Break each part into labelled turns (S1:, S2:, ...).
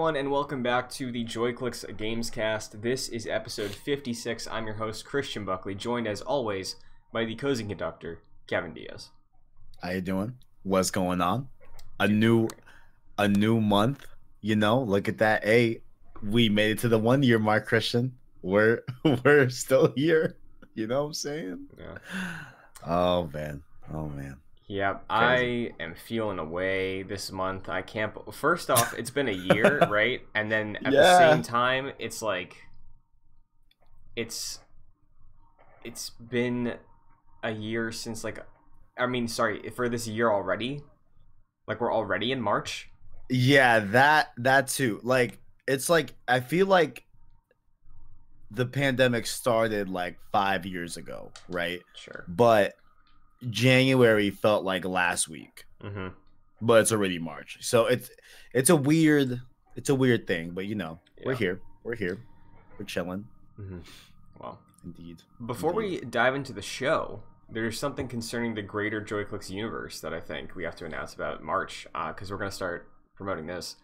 S1: Everyone, and welcome back to the JoyClicks Gamescast. This is episode 56. I'm your host, Christian Buckley, joined as always by the cozy conductor, Kevin Diaz.
S2: How you doing? What's going on? A new, a new month. You know, look at that. Hey, we made it to the one year mark, Christian. We're we're still here. You know what I'm saying?
S1: Yeah.
S2: Oh man. Oh man.
S1: Yeah, I am feeling away this month. I can't. First off, it's been a year, right? And then at the same time, it's like it's it's been a year since like I mean, sorry for this year already. Like we're already in March.
S2: Yeah, that that too. Like it's like I feel like the pandemic started like five years ago, right?
S1: Sure.
S2: But January felt like last week.
S1: Mm-hmm.
S2: but it's already March. So it's it's a weird it's a weird thing, but you know, we're here. We're here. We're chilling.
S1: Mm-hmm. Well,
S2: Indeed.
S1: Before we dive into the show, there's something concerning the greater JoyClicks universe that I think we have to announce about March because we're going to start promoting this.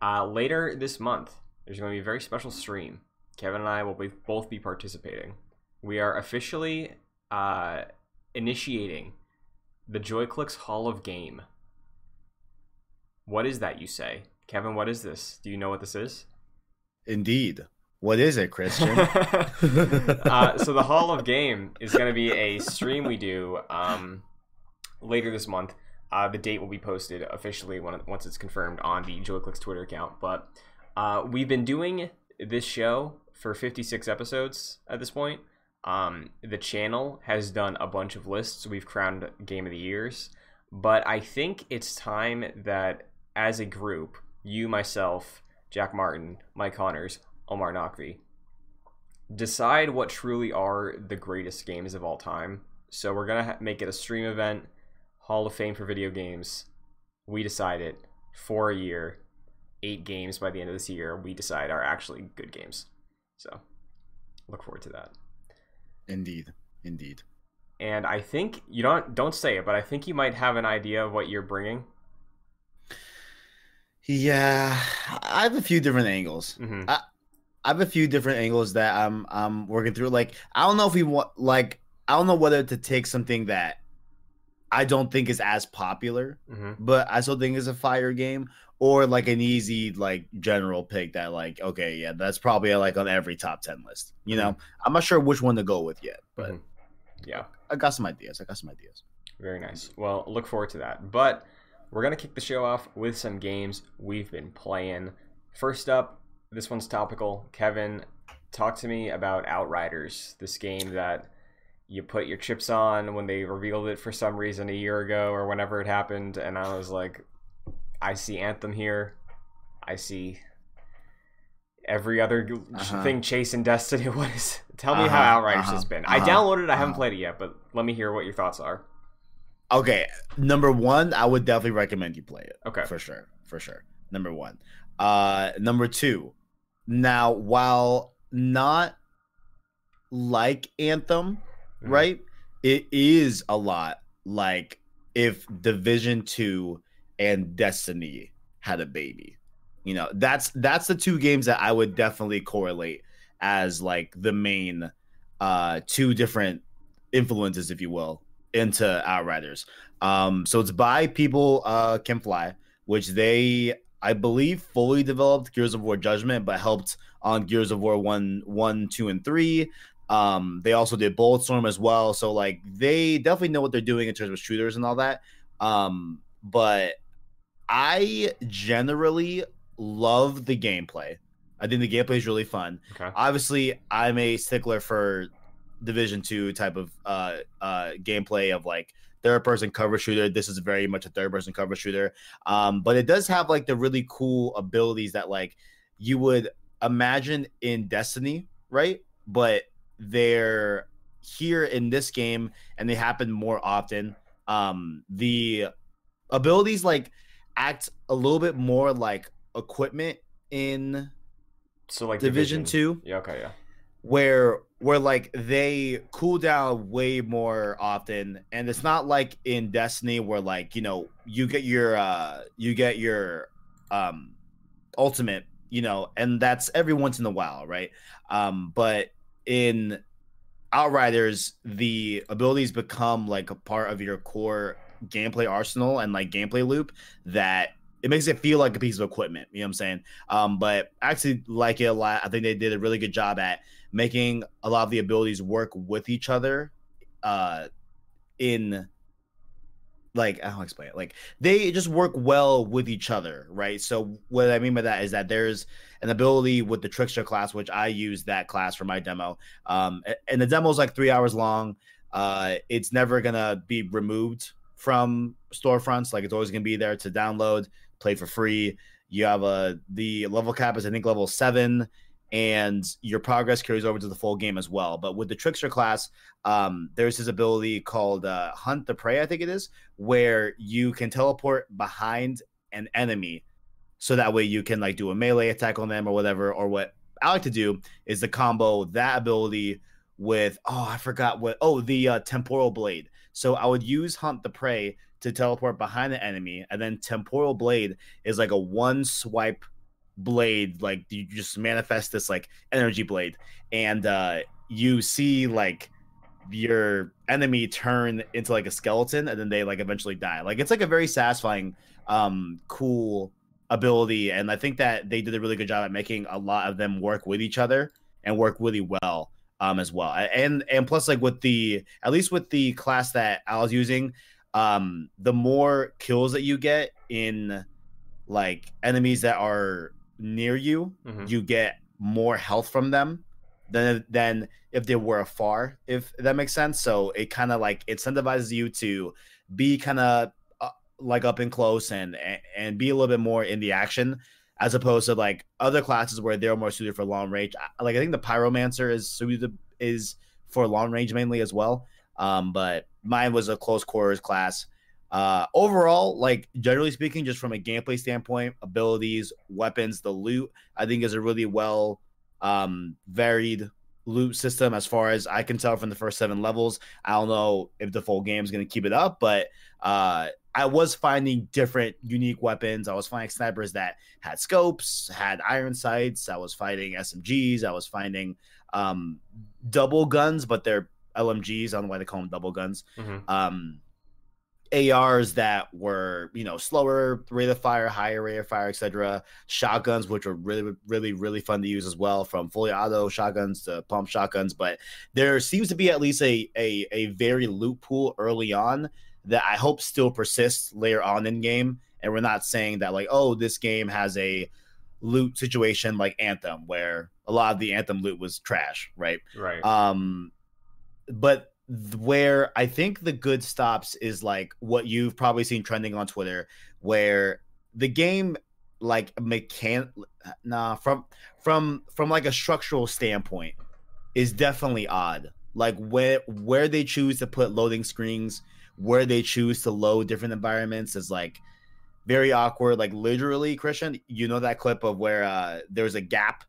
S1: Uh, later this month, there's going to be a very special stream. Kevin and I will be, both be participating. We are officially uh, initiating the JoyClicks Hall of Game. What is that, you say? Kevin, what is this? Do you know what this is?
S2: Indeed. What is it, Christian?
S1: uh, so the Hall of Game is going to be a stream we do um, later this month. Uh, the date will be posted officially when, once it's confirmed on the JoyClicks Twitter account. But uh, we've been doing this show for 56 episodes at this point. Um, the channel has done a bunch of lists. We've crowned Game of the Years. But I think it's time that, as a group, you, myself, Jack Martin, Mike Connors, Omar Nakvi, decide what truly are the greatest games of all time. So we're gonna ha- make it a stream event, Hall of Fame for video games. We decide it for a year, eight games by the end of this year. We decide are actually good games. So look forward to that.
S2: Indeed. Indeed.
S1: And I think you don't don't say it, but I think you might have an idea of what you're bringing.
S2: Yeah. I have a few different angles.
S1: hmm
S2: I have a few different angles that I'm I'm working through. Like I don't know if we want like I don't know whether to take something that I don't think is as popular
S1: hmm
S2: but I still think is a fire game, or like an easy like general pick that like okay yeah that's probably like on every top ten list. You know I'm not sure which one to go with yet, but
S1: Mhm. Yeah.
S2: I got some ideas. I got some ideas.
S1: Very nice. Well, look forward to that. But we're going to kick the show off with some games we've been playing. First up, this one's topical. Kevin, talk to me about Outriders, this game that you put your chips on when they revealed it for some reason a year ago or whenever it happened. And I was like, I see Anthem here. I see every other
S2: Uh-huh.
S1: thing chasing Destiny. What is? Tell me
S2: Uh-huh,
S1: how Outriders
S2: uh-huh,
S1: has been. I
S2: uh-huh,
S1: downloaded it. I haven't
S2: uh-huh.
S1: played it yet, but let me hear what your thoughts are.
S2: Okay, number one, I would definitely recommend you play it.
S1: Okay.
S2: for sure, for sure. Number one. Uh, number two. Now, while not like Anthem,
S1: Mhm.
S2: right? It is a lot like if Division 2 and Destiny had a baby. You know, that's that's the two games that I would definitely correlate as like the main uh two different influences if you will into Outriders. Um so it's by people uh can fly which they I believe fully developed Gears of War Judgment but helped on Gears of War 1 1 2 and 3 um, they also did Bulletstorm as well. So like they definitely know what they're doing in terms of shooters and all that. Um, but I generally love the gameplay. I think the gameplay is really fun.
S1: Okay.
S2: Obviously, I'm a stickler for Division Two type of uh, uh, gameplay of like third person cover shooter. This is very much a third person cover shooter. Um, but it does have like the really cool abilities that like you would imagine in Destiny, right? But they're here in this game and they happen more often. Um, the abilities like act a little bit more like equipment in
S1: So like
S2: Division Two,
S1: Yeah. Okay. Yeah.
S2: where where like they cool down way more often, and it's not like in Destiny where like you know you get your uh you get your um ultimate, you know, and that's every once in a while, right? Um, but in Outriders, the abilities become like a part of your core gameplay arsenal and like gameplay loop that it makes it feel like a piece of equipment. You know what I'm saying? Um, but I actually like it a lot. I think they did a really good job at making a lot of the abilities work with each other. Uh, in like I'll explain it. Like they just work well with each other, right? So what I mean by that is that there's an ability with the trickster class, which I use that class for my demo. Um, and the demo is like three hours long. Uh, it's never gonna be removed from storefronts. Like it's always gonna be there to download, play for free. You have a the level cap is I think level seven, and your progress carries over to the full game as well. But with the trickster class, um, there's this ability called uh, Hunt the Prey, I think it is, where you can teleport behind an enemy, so that way you can like do a melee attack on them or whatever. Or what I like to do is the combo that ability with oh I forgot what oh the uh, temporal blade. So I would use Hunt the Prey to teleport behind the enemy, and then Temporal Blade is like a one swipe blade, like you just manifest this like energy blade, and uh you see like your enemy turn into like a skeleton and then they like eventually die. Like it's like a very satisfying, um, cool ability. And I think that they did a really good job at making a lot of them work with each other and work really well um as well. And and plus like with the at least with the class that I was using, um the more kills that you get in like enemies that are near you,
S1: Mhm.
S2: you get more health from them than than if they were afar, if that makes sense. So it kind of like incentivizes you to be kind of uh, like up and close and and be a little bit more in the action as opposed to like other classes where they're more suited for long range. Like I think the pyromancer is suited is for long range mainly as well. Um, but mine was a close quarters class. Uh, overall, like generally speaking, just from a gameplay standpoint, abilities, weapons, the loot, I think is a really well um, varied loot system as far as I can tell from the first seven levels. I don't know if the full game is going to keep it up, but uh, I was finding different unique weapons. I was finding snipers that had scopes, had iron sights. I was fighting SMGs. I was finding um, double guns, but they're LMGs. I don't know why they call them double guns
S1: Mhm.
S2: um ARs that were, you know, slower rate of fire, higher rate of fire, etc. Shotguns, which were really, really, really fun to use as well, from fully auto shotguns to pump shotguns. But there seems to be at least a a, a very loot pool early on that I hope still persists later on in game. And we're not saying that like, oh, this game has a loot situation like Anthem, where a lot of the Anthem loot was trash, right?
S1: Right.
S2: Um, but where I think the good stops is like what you've probably seen trending on Twitter, where the game like mechan nah from from from like a structural standpoint is definitely odd. Like where where they choose to put loading screens, where they choose to load different environments is like very awkward. Like literally, Christian, you know that clip of where uh there's a gap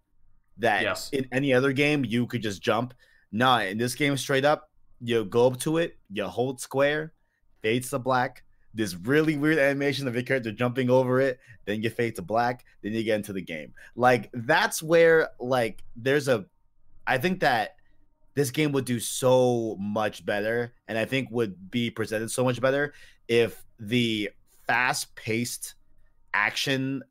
S2: that
S1: Yes.
S2: in any other game you could just jump. Nah, in this game, straight up, you go up to it, you hold square, fades to black. This really weird animation of your character jumping over it, then you fade to black, then you get into the game. Like that's where like there's a I think that this game would do so much better and I think would be presented so much better if the fast-paced action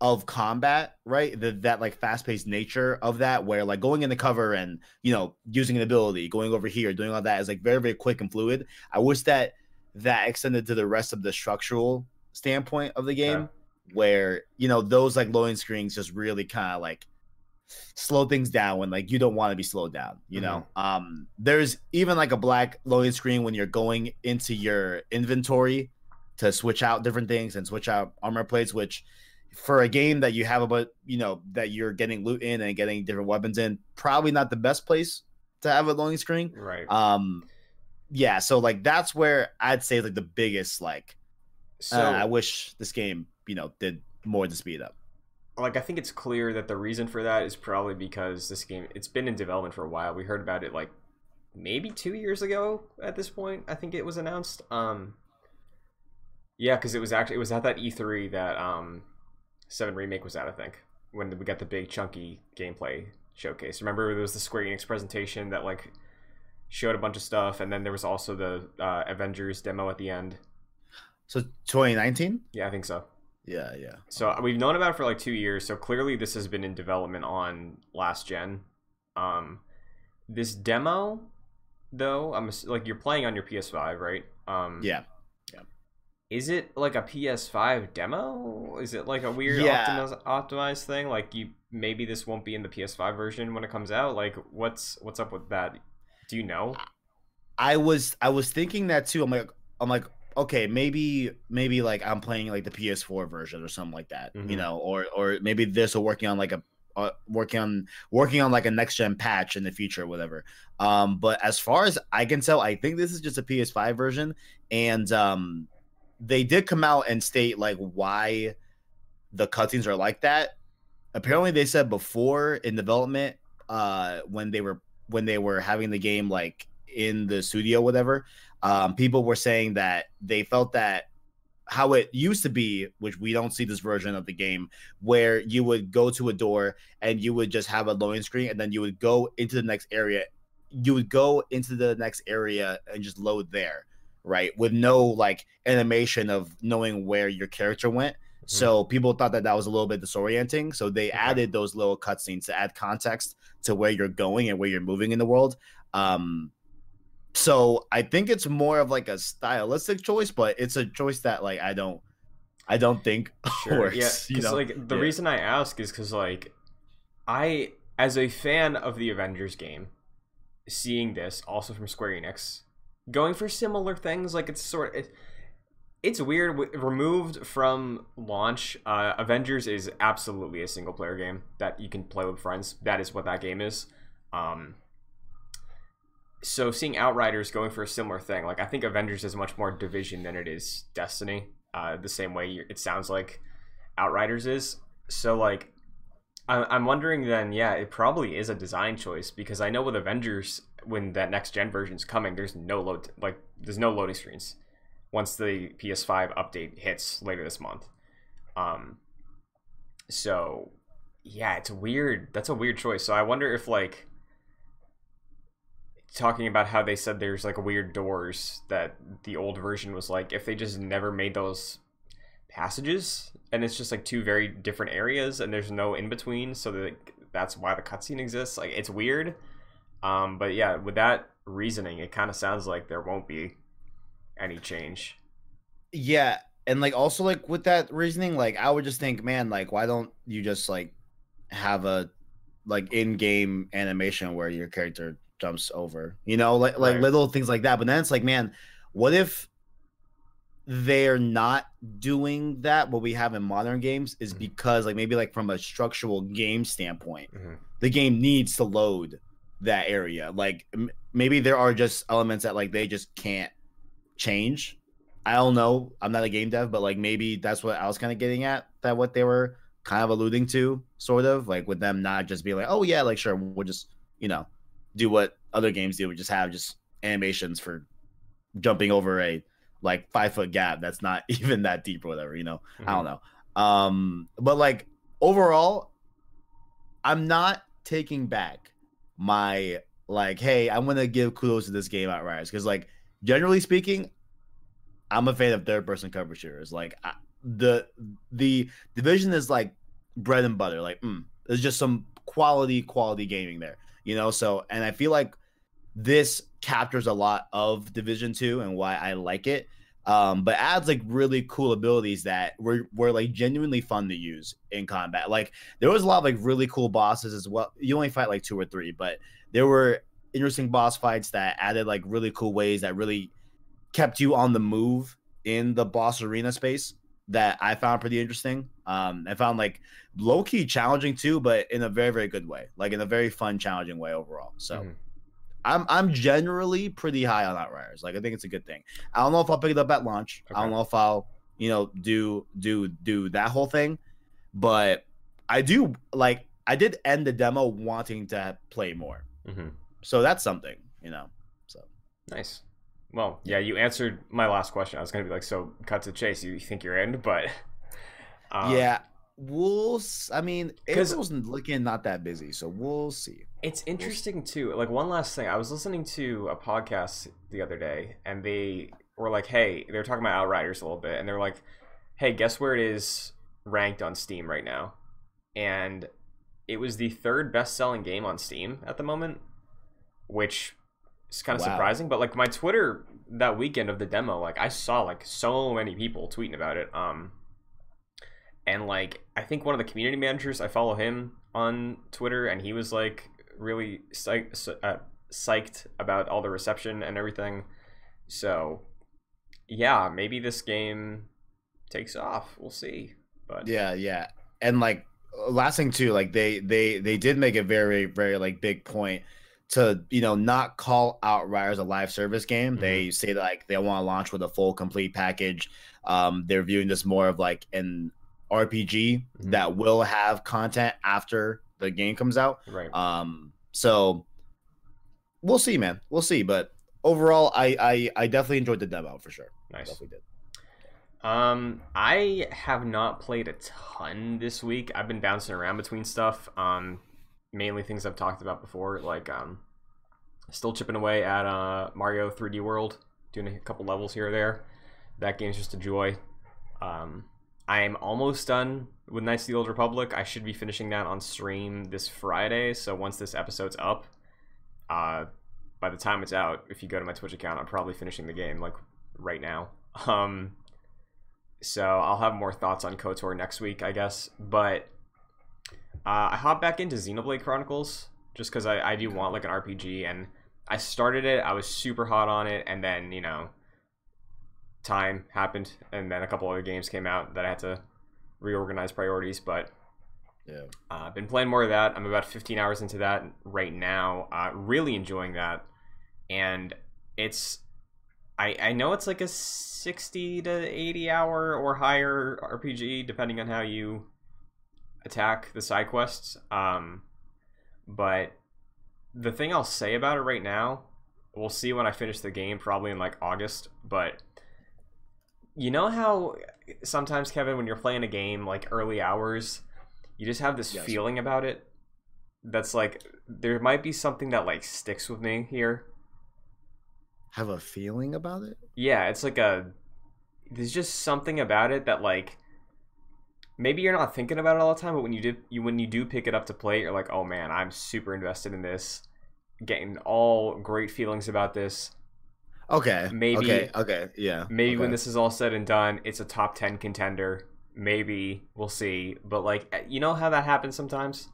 S2: of combat, right? The, that like fast-paced nature of that, where like going in the cover and you know using an ability, going over here, doing all that is like very very quick and fluid. I wish that that extended to the rest of the structural standpoint of the game, where you know those like loading screens just really kind of like slow things down when like you don't want to be slowed down you know? Um there's even like a black loading screen when you're going into your inventory to switch out different things and switch out armor plates which for a game that you have about you know that you're getting loot in and getting different weapons in probably not the best place to have a loading screen.
S1: Right.
S2: um yeah so like that's where i'd say like the biggest like
S1: so
S2: uh, i wish this game you know did more to speed up
S1: like I think it's clear that the reason for that is probably because this game it's been in development for a while. We heard about it like maybe 2 years ago at this point. I think it was announced. Um Yeah, cuz it was actually it was at that E3 that um Seven remake was out, I think, when we got the big chunky gameplay showcase. Remember, there was the Square Enix presentation that like showed a bunch of stuff, and then there was also the uh, Avengers demo at the end.
S2: So 2019?
S1: Yeah, I think so.
S2: Yeah, yeah.
S1: So uh, we've known about it for like two years. So clearly, this has been in development on last gen. Um, this demo, though, I'm like you're playing on your PS5, right? Um,
S2: Yeah.
S1: Is it like a PS5 demo? Is it like a weird
S2: Yeah.
S1: optimiz- optimized thing? Like you maybe this won't be in the PS5 version when it comes out. Like what's what's up with that? Do you know?
S2: I was I was thinking that too. I'm like I'm like okay, maybe maybe like I'm playing like the PS4 version or something like that,
S1: Mhm.
S2: you know, or or maybe this or working on like a uh, working on working on like a next gen patch in the future or whatever. Um, but as far as I can tell, I think this is just a PS5 version, and um, they did come out and state like why the cutscenes are like that. Apparently, they said before in development, uh, when they were when they were having the game like in the studio, whatever, um, people were saying that they felt that how it used to be, which we don't see this version of the game, where you would go to a door and you would just have a loading screen, and then you would go into the next area. You would go into the next area and just load there, right? With no like animation of knowing where your character went. So people thought that that was a little bit disorienting. So they
S1: Okay.
S2: added those little cutscenes to add context to where you're going and where you're moving in the world. Um, so I think it's more of like a stylistic choice, but it's a choice that like I don't, I don't think
S1: Sure.
S2: works.
S1: Yeah,
S2: you know?
S1: like the
S2: Yeah.
S1: reason I ask is because like I, as a fan of the Avengers game, seeing this also from Square Enix, going for similar things, like it's sort it, it's weird. w- Removed from launch, uh, Avengers is absolutely a single player game that you can play with friends. That is what that game is. Um, so seeing Outriders going for a similar thing, like I think Avengers is much more division than it is Destiny. Uh, the same way it sounds like Outriders is. So like, I- I'm wondering then, yeah, it probably is a design choice because I know with Avengers, when that next gen version is coming, there's no load, like there's no loading screens once the PS5 update hits later this month. Um, so yeah, it's weird. That's a weird choice. So I wonder if like talking about how they said there's like weird doors that the old version was like if they just never made those passages and it's just like two very different areas and there's no in between so that that's why the cutscene exists. Like it's weird um but yeah with that reasoning it kind of sounds like there won't be any change.
S2: Yeah, and like also like with that reasoning, like I would just think, man, like why don't you just like have a like in-game animation where your character jumps over, you know, like like
S1: Right.
S2: little things like that. But then it's like, man, what if they're not doing that? What we have in modern games is
S1: Mhm.
S2: because like maybe like from a structural game standpoint,
S1: Mhm.
S2: the game needs to load that area. Like m- maybe there are just elements that like they just can't change. I don't know. I'm not a game dev, but like maybe that's what I was kind of getting at. That what they were kind of alluding to, sort of like with them not just being like, oh yeah, like sure, we'll just you know do what other games do. We just have just animations for jumping over a like five foot gap that's not even that deep or whatever. You know, I don't know. Um, but like overall, I'm not taking back my like, hey, I'm gonna give kudos to this game Outriders because like generally speaking, I'm a fan of third person cover shooters. Like I, the the division is like bread and butter. Like mm, there's just some quality quality gaming there, you know. So and I feel like this captures a lot of Division Two and why I like it. Um, but adds like really cool abilities that were were like genuinely fun to use in combat. Like there was a lot of like really cool bosses as well. You only fight like two or three, but there were interesting boss fights that added like really cool ways that really kept you on the move in the boss arena space that I found pretty interesting. Um, I found like low key challenging too, but in a very very good way, like in a very fun, challenging way overall. So.
S1: Mhm.
S2: I'm I'm generally pretty high on Outriders. Like I think it's a good thing. I don't know if I'll pick it up at launch. I don't know if I'll you know do do do that whole thing, but I do like I did end the demo wanting to play more.
S1: Mhm.
S2: So that's something you know. So
S1: Nice. Well, yeah, you answered my last question. I was gonna be like, so cut to chase. You think you're in, but um,
S2: yeah, we'll. I mean, April's looking not that busy, so we'll see.
S1: It's interesting too. Like one last thing, I was listening to a podcast the other day, and they were like, "Hey," they were talking about Outriders a little bit, and they're like, "Hey, guess where it is ranked on Steam right now?" And it was the third best-selling game on Steam at the moment, which is kind of
S2: Wow.
S1: surprising. But like my Twitter that weekend of the demo, like I saw like so many people tweeting about it. Um, and like I think one of the community managers, I follow him on Twitter, and he was like really psych- uh, psyched about all the reception and everything. So, yeah, maybe this game takes off. We'll see. But
S2: Yeah, yeah, and like last thing too, like they they they did make a very very like big point to you know not call out Outriders a live service game.
S1: Mhm.
S2: They say that, like they want to launch with a full complete package. Um, they're viewing this more of like an RPG
S1: Mhm.
S2: that will have content after the game comes out.
S1: right.
S2: Um, so we'll see, man. We'll see. But overall, I I, I definitely enjoyed the demo for sure.
S1: nice.
S2: Definitely did.
S1: Um, I have not played a ton this week. I've been bouncing around between stuff. Um, mainly things I've talked about before, like um, still chipping away at uh Mario 3D World, doing a couple levels here or there. That game's just a joy. Um, I am almost done with Knights of the Old Republic. I should be finishing that on stream this Friday. So once this episode's up, uh, by the time it's out, if you go to my Twitch account, I'm probably finishing the game like right now. Um, so I'll have more thoughts on KOTOR next week, I guess. But uh, I hop back into Xenoblade Chronicles just because I, I do want like an RPG, and I started it. I was super hot on it, and then you know, time happened, and then a couple other games came out that I had to reorganize priorities. But
S2: Yeah.
S1: uh, I've been playing more of that. I'm about 15 hours into that right now. Uh, really enjoying that, and it's I I know it's like a 60 to 80 hour or higher RPG depending on how you attack the side quests. Um, but the thing I'll say about it right now, we'll see when I finish the game, probably in like August. But you know how sometimes Kevin, when you're playing a game like early hours, you just have this
S2: Yes.
S1: feeling about it that's like there might be something that like sticks with me here.
S2: Have a feeling about it.
S1: Yeah, it's like a there's just something about it that like maybe you're not thinking about it all the time, but when you do you when you do pick it up to play, you're like, "Oh man, I'm super invested in this." Getting all great feelings about this.
S2: Okay.
S1: Maybe-
S2: Okay. Okay. Yeah.
S1: Maybe when this is all said and done, it's a top 10 contender. Maybe we'll see. But like eh, you know how that happens sometimes?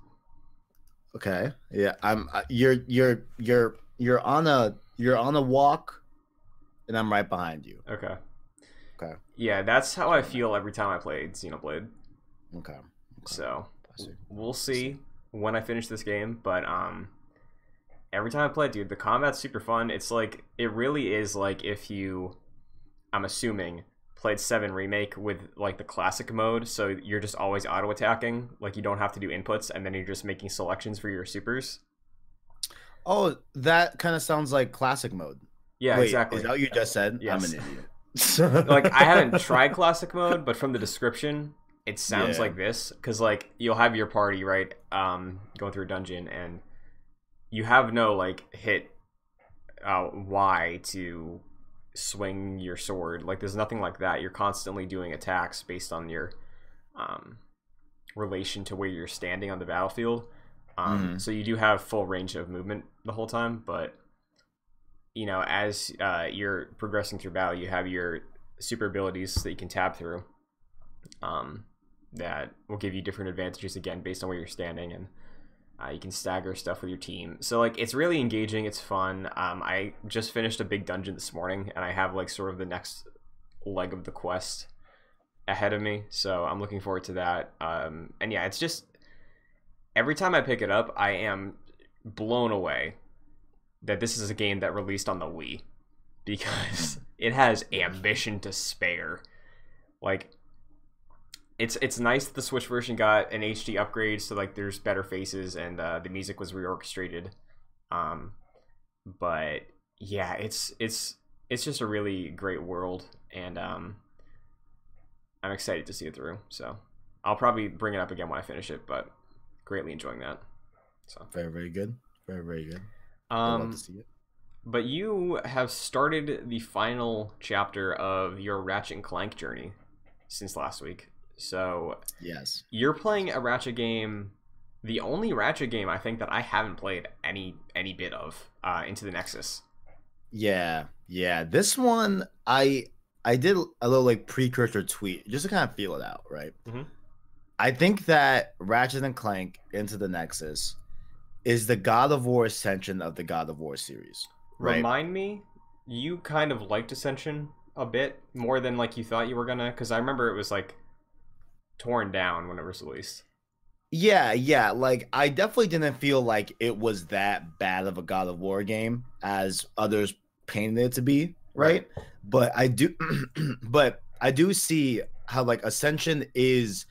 S2: Okay. Yeah. I'm. uh, You're. You're. You're. You're on a. You're on a walk, and I'm right behind you.
S1: Okay.
S2: Okay.
S1: Yeah, that's how I feel every time I played Xenoblade.
S2: Okay.
S1: So
S2: see.
S1: we'll see when I finish this game. But um, every time I play it, dude, the combat's super fun. It's like it really is like if you, I'm assuming, played Seven Remake with like the classic mode. So you're just always auto attacking. Like you don't have to do inputs, and then you're just making selections for your supers.
S2: Oh, that kind of sounds like classic mode.
S1: Yeah,
S2: Wait,
S1: exactly.
S2: Is that what you just said?
S1: Yes.
S2: I'm an idiot.
S1: like I haven't tried classic mode, but from the description, it sounds
S2: Yeah.
S1: like this because like you'll have your party right, um, going through a dungeon, and you have no like hit uh, Y to swing your sword. Like there's nothing like that. You're constantly doing attacks based on your um, relation to where you're standing on the battlefield. Um,
S2: Mhm.
S1: So you do have full range of movement the whole time, but you know, as uh, you're progressing through battle, you have your super abilities that you can tap through. Um, that will give you different advantages again based on where you're standing, and uh, you can stagger stuff with your team. So like, it's really engaging. It's fun. Um, I just finished a big dungeon this morning, and I have like sort of the next leg of the quest ahead of me. So I'm looking forward to that. Um, and yeah, it's just every time I pick it up, I am blown away that this is a game that released on the Wii because it has ambition to spare. Like it's it's nice that the Switch version got an HD upgrade, so like there's better faces and uh, the music was reorchestrated. Um, but yeah, it's it's it's just a really great world, and um, I'm excited to see it through. So I'll probably bring it up again when I finish it, but greatly enjoying that. So
S2: Very, very good. Very, very good. I'd love
S1: um,
S2: to see it.
S1: but you have started the final chapter of your Ratchet and Clank journey since last week. So
S2: Yes.
S1: you're playing a Ratchet game, the only Ratchet game I think that I haven't played any any bit of uh, into the Nexus.
S2: Yeah, yeah. This one, I I did a little like precursor tweet just to kind of feel it out, right?
S1: Mhm.
S2: I think that Ratchet and Clank Into the Nexus is the God of War ascension of the God of War series, right?
S1: Remind me, you kind of liked Ascension a bit more than like you thought you were gonna, because I remember it was like torn down when it was released.
S2: Yeah, yeah. Like I definitely didn't feel like it was that bad of a God of War game as others painted it to be, right? But I do but I do see how like Ascension is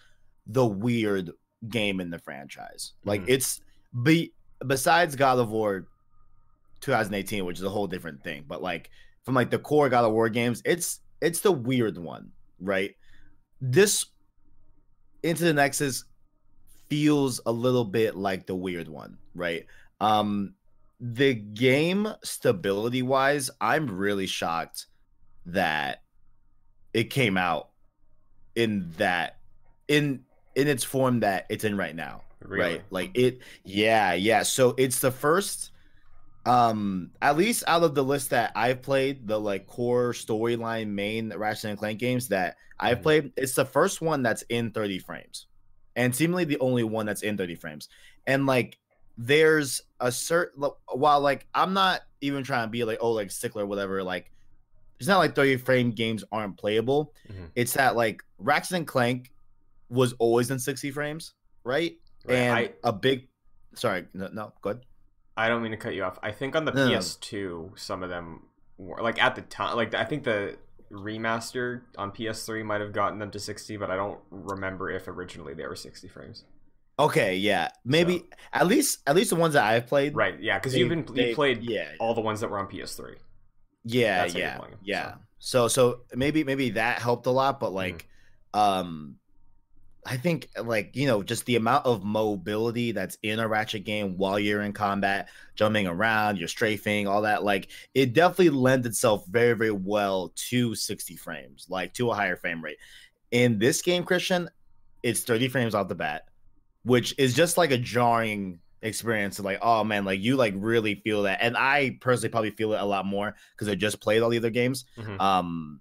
S2: the weird game in the franchise. Like
S1: Mhm.
S2: it's be besides God of War 2018, which is a whole different thing, but like from like the core God of War games, it's it's the weird one, right? This Into the Nexus feels a little bit like the weird one, right? Um the game stability wise, I'm really shocked that it came out in that in in its form that it's in right now.
S1: Really?
S2: Right. Like it yeah, yeah. So it's the first um at least out of the list that I've played, the like core storyline main Ratchet and Clank games that I've
S1: Mhm.
S2: played, it's the first one that's in 30 frames. And seemingly the only one that's in 30 frames. And like there's a certain while like I'm not even trying to be like oh like stickler or whatever like it's not like 30 frame games aren't playable.
S1: Mhm.
S2: It's that like Ratchet and Clank was always in 60 frames, right?
S1: Right,
S2: And
S1: I-
S2: a big sorry, no, no, go ahead.
S1: I don't mean to cut you off. I think on the
S2: No, no.
S1: PS2, some of them were like at the time. Like I think the remaster on PS3 might have gotten them to 60, but I don't remember if originally they were 60 frames.
S2: Okay, yeah. Maybe
S1: So-
S2: at least at least the ones that I've played.
S1: Right? Yeah, because you've been
S2: they-
S1: you played
S2: yeah,
S1: all the ones that were on PS3.
S2: yeah, yeah,
S1: playing 'em,
S2: yeah. So so maybe maybe that helped a lot, but like um I think like you know just the amount of mobility that's in a ratchet game while you're in combat, jumping around, you're strafing, all that like it definitely lends itself very very well to 60 frames, like to a higher frame rate. In this game, Christian, it's 30 frames off the bat, which is just like a jarring experience of like oh man like you like really feel that and i personally probably feel it a lot more because i just played all the other games
S1: Mhm.
S2: um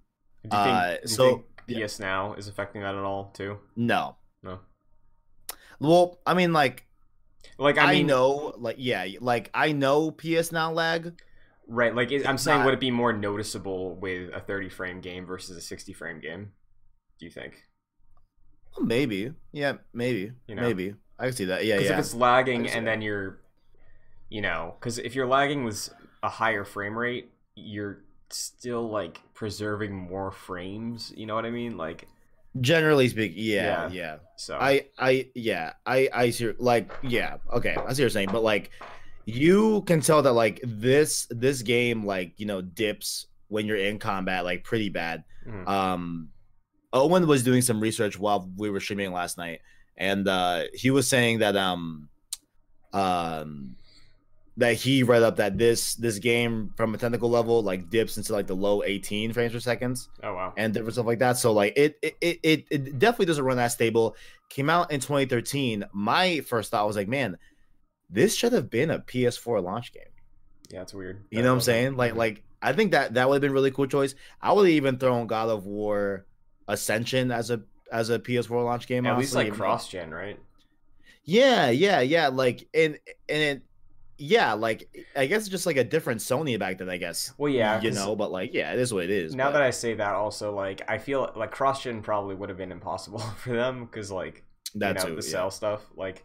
S1: Do you think,
S2: uh, so-
S1: think PS Now is affecting that at all too?
S2: no
S1: No.
S2: well i mean like
S1: Like
S2: i,
S1: I mean,
S2: know like yeah like i know ps now lag
S1: right? Like it, I'm saying,
S2: not-
S1: would it be more noticeable with a 30 frame game versus a 60 frame game? Do you think?
S2: Well, maybe yeah maybe
S1: You know?
S2: maybe i can see that yeah
S1: Because
S2: yeah
S1: if it's lagging and
S2: that.
S1: then you're, you know, because if you're lagging with a higher frame rate, you're still like preserving more frames. You know what I mean? Like,
S2: generally speaking yeah
S1: Yeah.
S2: yeah
S1: so
S2: I I yeah I I see like yeah okay I see what you're saying but like you can tell that like this this game like you know dips when you're in combat like pretty bad
S1: Mhm.
S2: um Owen was doing some research while we were streaming last night and uh he was saying that um um that he read up that this this game from a technical level like dips into like the low 18 frames per seconds
S1: oh wow,
S2: and different stuff like that. So like it it it it, it definitely doesn't run that stable. Came out in 2013. My first thought was like, man, this should have been a PS4 launch game.
S1: yeah, it's weird.
S2: You know what I'm saying? Like like I think that that would have been really cool choice. I would have even thrown God of War Ascension as a as a PS4 launch game.
S1: at least like cross gen, right?
S2: Yeah, yeah, yeah. Like and and it, yeah, like I guess it's just like a different Sony back then. I guess.
S1: Well, yeah,
S2: you know, but like yeah, it is what it is.
S1: Now
S2: but-
S1: that I say that, also like I feel like cross gen probably would have been impossible for them because like
S2: that
S1: you know
S2: too,
S1: the
S2: yeah.
S1: cell stuff. Like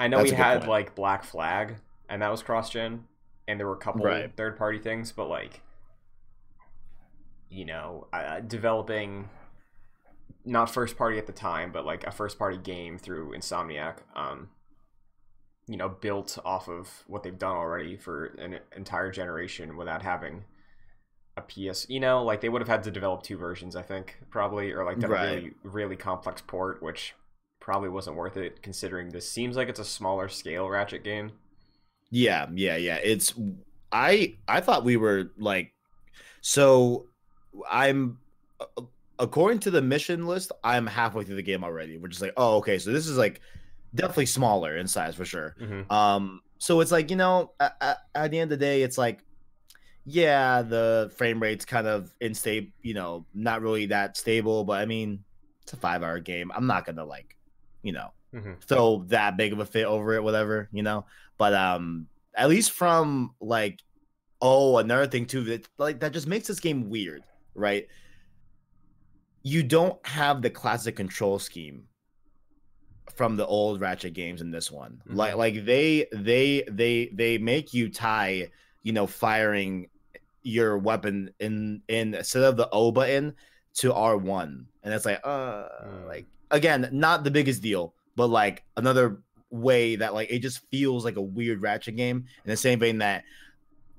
S1: I know
S2: That's
S1: we had
S2: point.
S1: like Black Flag, and that was cross gen, and there were a couple
S2: Right.
S1: third party things, but like you know, uh, developing not first party at the time, but like a first party game through Insomniac. Um, you know, built off of what they've done already for an entire generation without having a PS. You know, like they would have had to develop two versions, I think, probably, or like done
S2: Right.
S1: a really really complex port, which probably wasn't worth it considering this seems like it's a smaller scale Ratchet game.
S2: Yeah, yeah, yeah. It's I I thought we were like so I'm according to the mission list, I'm halfway through the game already. We're just like, oh, okay, so this is like definitely smaller in size for sure.
S1: Mm-hmm.
S2: Um, so it's like you know, at, at, the end of the day, it's like, yeah, the frame rate's kind of instable, you know, not really that stable. But I mean, it's a five-hour game. I'm not gonna like, you know,
S1: Mm-hmm.
S2: throw that big of a fit over it, whatever, you know. But um, at least from like, oh, another thing too, that like that just makes this game weird, right? You don't have the classic control scheme from the old Ratchet games in this one.
S1: Mhm.
S2: Like, like they they they they make you tie, you know, firing your weapon in in instead of the O button to R one, and it's like, uh,
S1: Mm.
S2: like again, not the biggest deal, but like another way that like it just feels like a weird Ratchet game. In the same vein that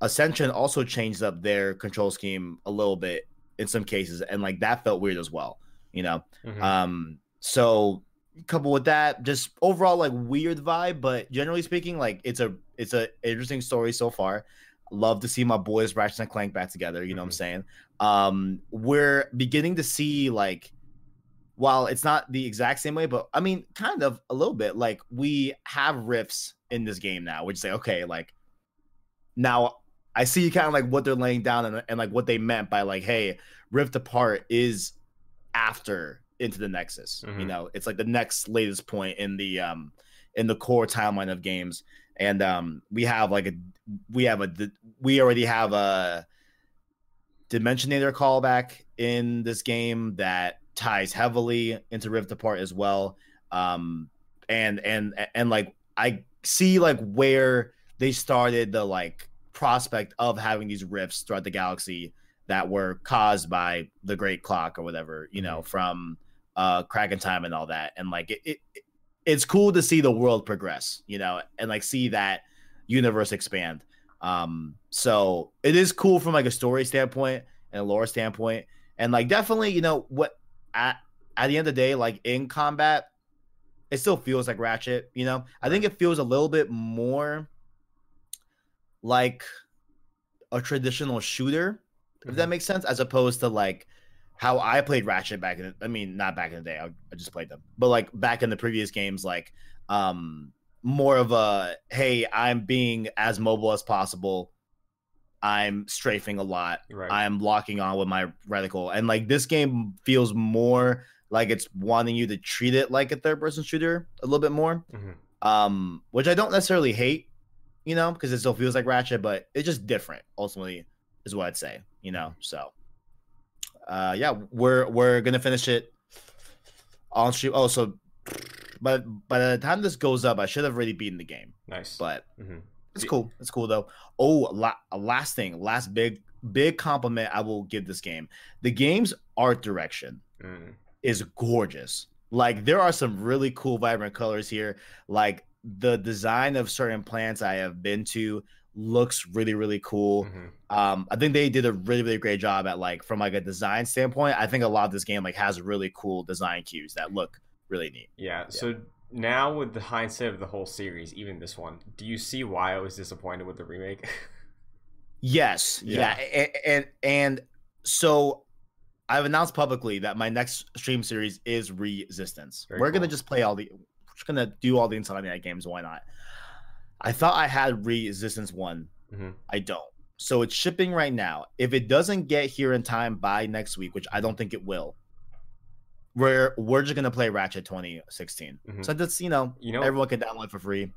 S2: Ascension also changed up their control scheme a little bit in some cases, and like that felt weird as well. You know,
S1: Mhm.
S2: um, so coupled with that, just overall like weird vibe, but generally speaking, like it's a it's a interesting story so far. Love to see my boys Ratchet and Clank back together. You know what I'm
S1: Mhm.
S2: saying? Um, we're beginning to see like, while it's not the exact same way, but I mean, kind of a little bit. Like we have rifts in this game now, which say, okay, like now I see kind of like what they're laying down and, and like what they meant by like, hey, Rift Apart is after into the Nexus. You
S1: Mhm.
S2: know, it's like the next latest point in the um in the core timeline of games. And um we have like a we have a we already have a Dimensionator callback in this game that ties heavily into Rift Apart as well. Um and and and like I see like where they started the like prospect of having these rifts throughout the galaxy that were caused by the Great Clock or whatever, you know, from uh Crack in Time and all that. And like it, it it's cool to see the world progress, you know, and like see that universe expand. Um so it is cool from like a story standpoint and a lore standpoint. And like definitely, you know, what at at the end of the day, like in combat, it still feels like Ratchet, you know. I think it feels a little bit more like a traditional shooter, if that makes sense, as opposed to like how I played Ratchet back in. The, I mean, not back in the day. I, I just played them, but like back in the previous games, like um more of a hey, I'm being as mobile as possible. I'm strafing a lot.
S1: Right.
S2: I'm locking on with my reticle, and like this game feels more like it's wanting you to treat it like a third person shooter a little bit more
S1: Mhm.
S2: um, which I don't necessarily hate, you know, because it still feels like Ratchet, but it's just different. Ultimately, is what I'd say, you know. So, uh, yeah, we're we're gonna finish it on stream. Oh, so, but by the time this goes up, I should have already beaten the game,
S1: Nice.
S2: but
S1: Mhm.
S2: it's cool. It's cool though. Oh, la- last thing, last big big compliment I will give this game. The game's art direction
S1: Mm.
S2: is gorgeous. Like there are some really cool vibrant colors here. Like the design of certain plants I have been to looks really really cool.
S1: Mhm.
S2: Um I think they did a really really great job at like from like a design standpoint. I think a lot of this game like has really cool design cues that look really neat.
S1: Yeah. So now, with the hindsight of the whole series, even this one, do you see why I was disappointed with the remake?
S2: Yes,
S1: Yeah.
S2: yeah, and, and and so I've announced publicly that my next stream series is Resistance.
S1: Very
S2: we're gonna just play all the, we're just gonna do all the Insomniac games. Why not? I thought I had Resistance one.
S1: Mhm.
S2: I don't. So it's shipping right now. If it doesn't get here in time by next week, which I don't think it will, we're we're just gonna play Ratchet 2016.
S1: Mhm.
S2: So that's you know,
S1: You know-
S2: everyone can download for free.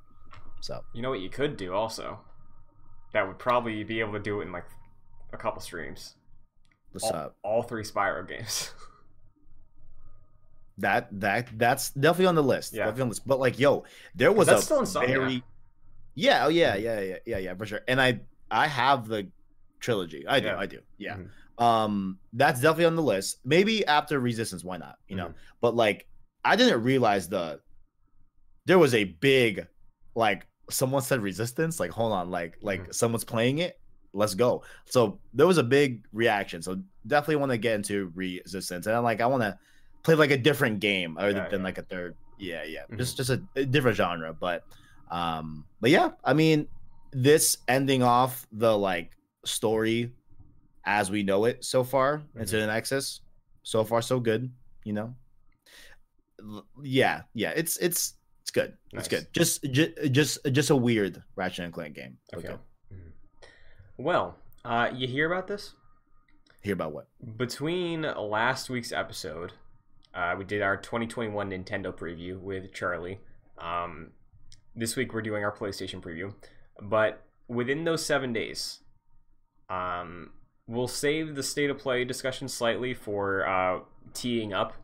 S2: So
S1: You know what you could do also? That would probably be able to do it in like a couple streams.
S2: what's
S1: all,
S2: up?
S1: all three Spyro games.
S2: That that that's definitely on the list.
S1: Yeah.
S2: Definitely on the list. But like, yo, there was
S1: that's
S2: a very yeah, oh yeah, yeah, yeah, yeah, yeah, for sure. And I I have the trilogy. I do,
S1: Yeah.
S2: I do. Yeah.
S1: Mhm.
S2: Um, that's definitely on the list. Maybe after Resistance, why not? You know,
S1: Mhm.
S2: but like, I didn't realize the there was a big like someone said Resistance. Like, hold on, like like
S1: Mhm.
S2: someone's playing it. let's go. So there was a big reaction. So definitely want to get into resistance. And I'm like, I want to play like a different game other
S1: Yeah,
S2: than
S1: yeah.
S2: like a third. Yeah, yeah.
S1: Mhm.
S2: Just just a, a different genre. But um, but yeah, I mean, this ending off the like story as we know it so far into
S1: Mhm.
S2: the Nexus. So far, so good. You know. Yeah, yeah. It's it's it's good.
S1: Nice.
S2: It's good. Just just just just a weird Ratchet and Clank game.
S1: Okay.
S2: Okay.
S1: Mhm. Well, uh, you hear about this?
S2: Hear about what?
S1: Between last week's episode, uh, we did our 2021 Nintendo preview with Charlie. Um, this week we're doing our PlayStation preview, but within those seven days, um, we'll save the state of play discussion slightly for uh, teeing up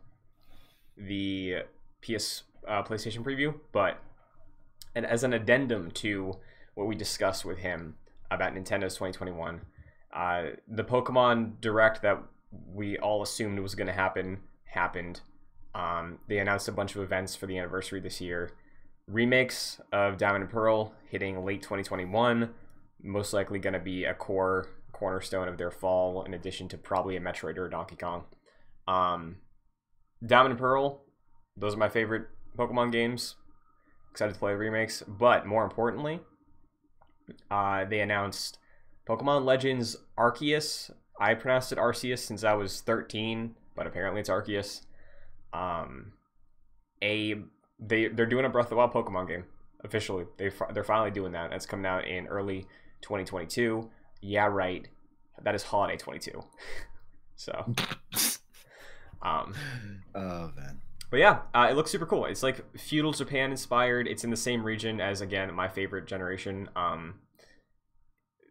S1: the PS uh, PlayStation preview. But and as an addendum to what we discussed with him about Nintendo's 2021, uh, the Pokemon Direct that we all assumed was going to happen happened. Um, they announced a bunch of events for the anniversary this year. Remakes of Diamond and Pearl hitting late 2021, most likely going to be a core cornerstone of their fall, in addition to probably a Metroid or a Donkey Kong. Um, Diamond and Pearl, those are my favorite Pokemon games. Excited to play the remakes, but more importantly, uh, they announced Pokemon Legends Arceus. I pronounced it Arceus since I was 13, but apparently it's Arceus. Um, a they they're doing a Breath of the Wild Pokemon game officially. They they're finally doing that. That's coming out in early 2022. Yeah, right. That is holiday 22. so, um,
S2: Oh man.
S1: but yeah, uh, it looks super cool. It's like feudal Japan inspired. It's in the same region as again my favorite generation. Um,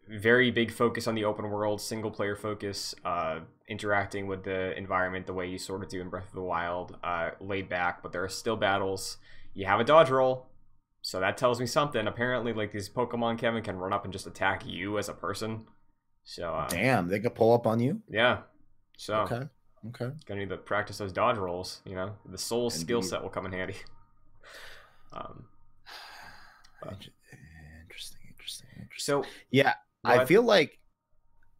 S1: very big focus on the open world, single player focus, uh, interacting with the environment the way you sort of do in Breath of the Wild. Uh, laid back, but there are still battles. You have a dodge roll, so that tells me something. Apparently, like these Pokemon, Kevin can run up and just attack you as a person. So uh,
S2: Damn, they could pull up on you.
S1: yeah, so
S2: Okay. Okay.
S1: gonna need to practice those dodge rolls. You know, the soul skill set will come in handy. Um.
S2: Inter- Interesting. Interesting. Interesting.
S1: so
S2: Yeah, I feel like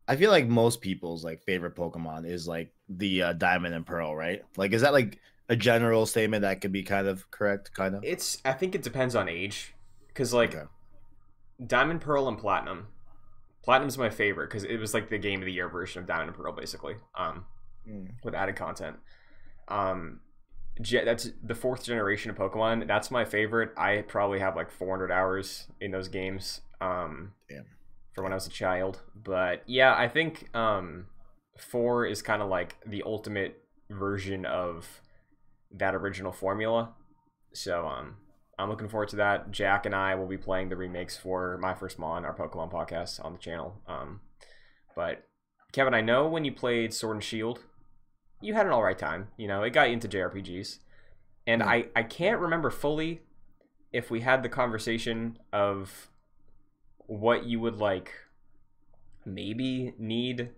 S2: I feel like most people's like favorite Pokemon is like the uh, Diamond and Pearl, right? Like, is that like a general statement that could be kind of correct? Kind of.
S1: it's. I think it depends on age, because like
S2: Okay.
S1: Diamond, Pearl, and Platinum. Platinum's my favorite because it was like the game of the year version of Diamond and Pearl, basically. Um,
S2: Mm.
S1: with added content. Um, that's the fourth generation of Pokemon. That's my favorite. I probably have like 400 hours in those games. Um,
S2: Damn.
S1: For when I was a child, but yeah, I think um, four is kind of like the ultimate version of that original formula. So um, I'm looking forward to that. Jack and I will be playing the remakes for My First Mon, our Pokemon podcast on the channel. Um, but Kevin, I know when you played Sword and Shield, you had an all right time. You know, it got you into JRPGs, and
S2: Yeah.
S1: I I can't remember fully if we had the conversation of what you would like maybe need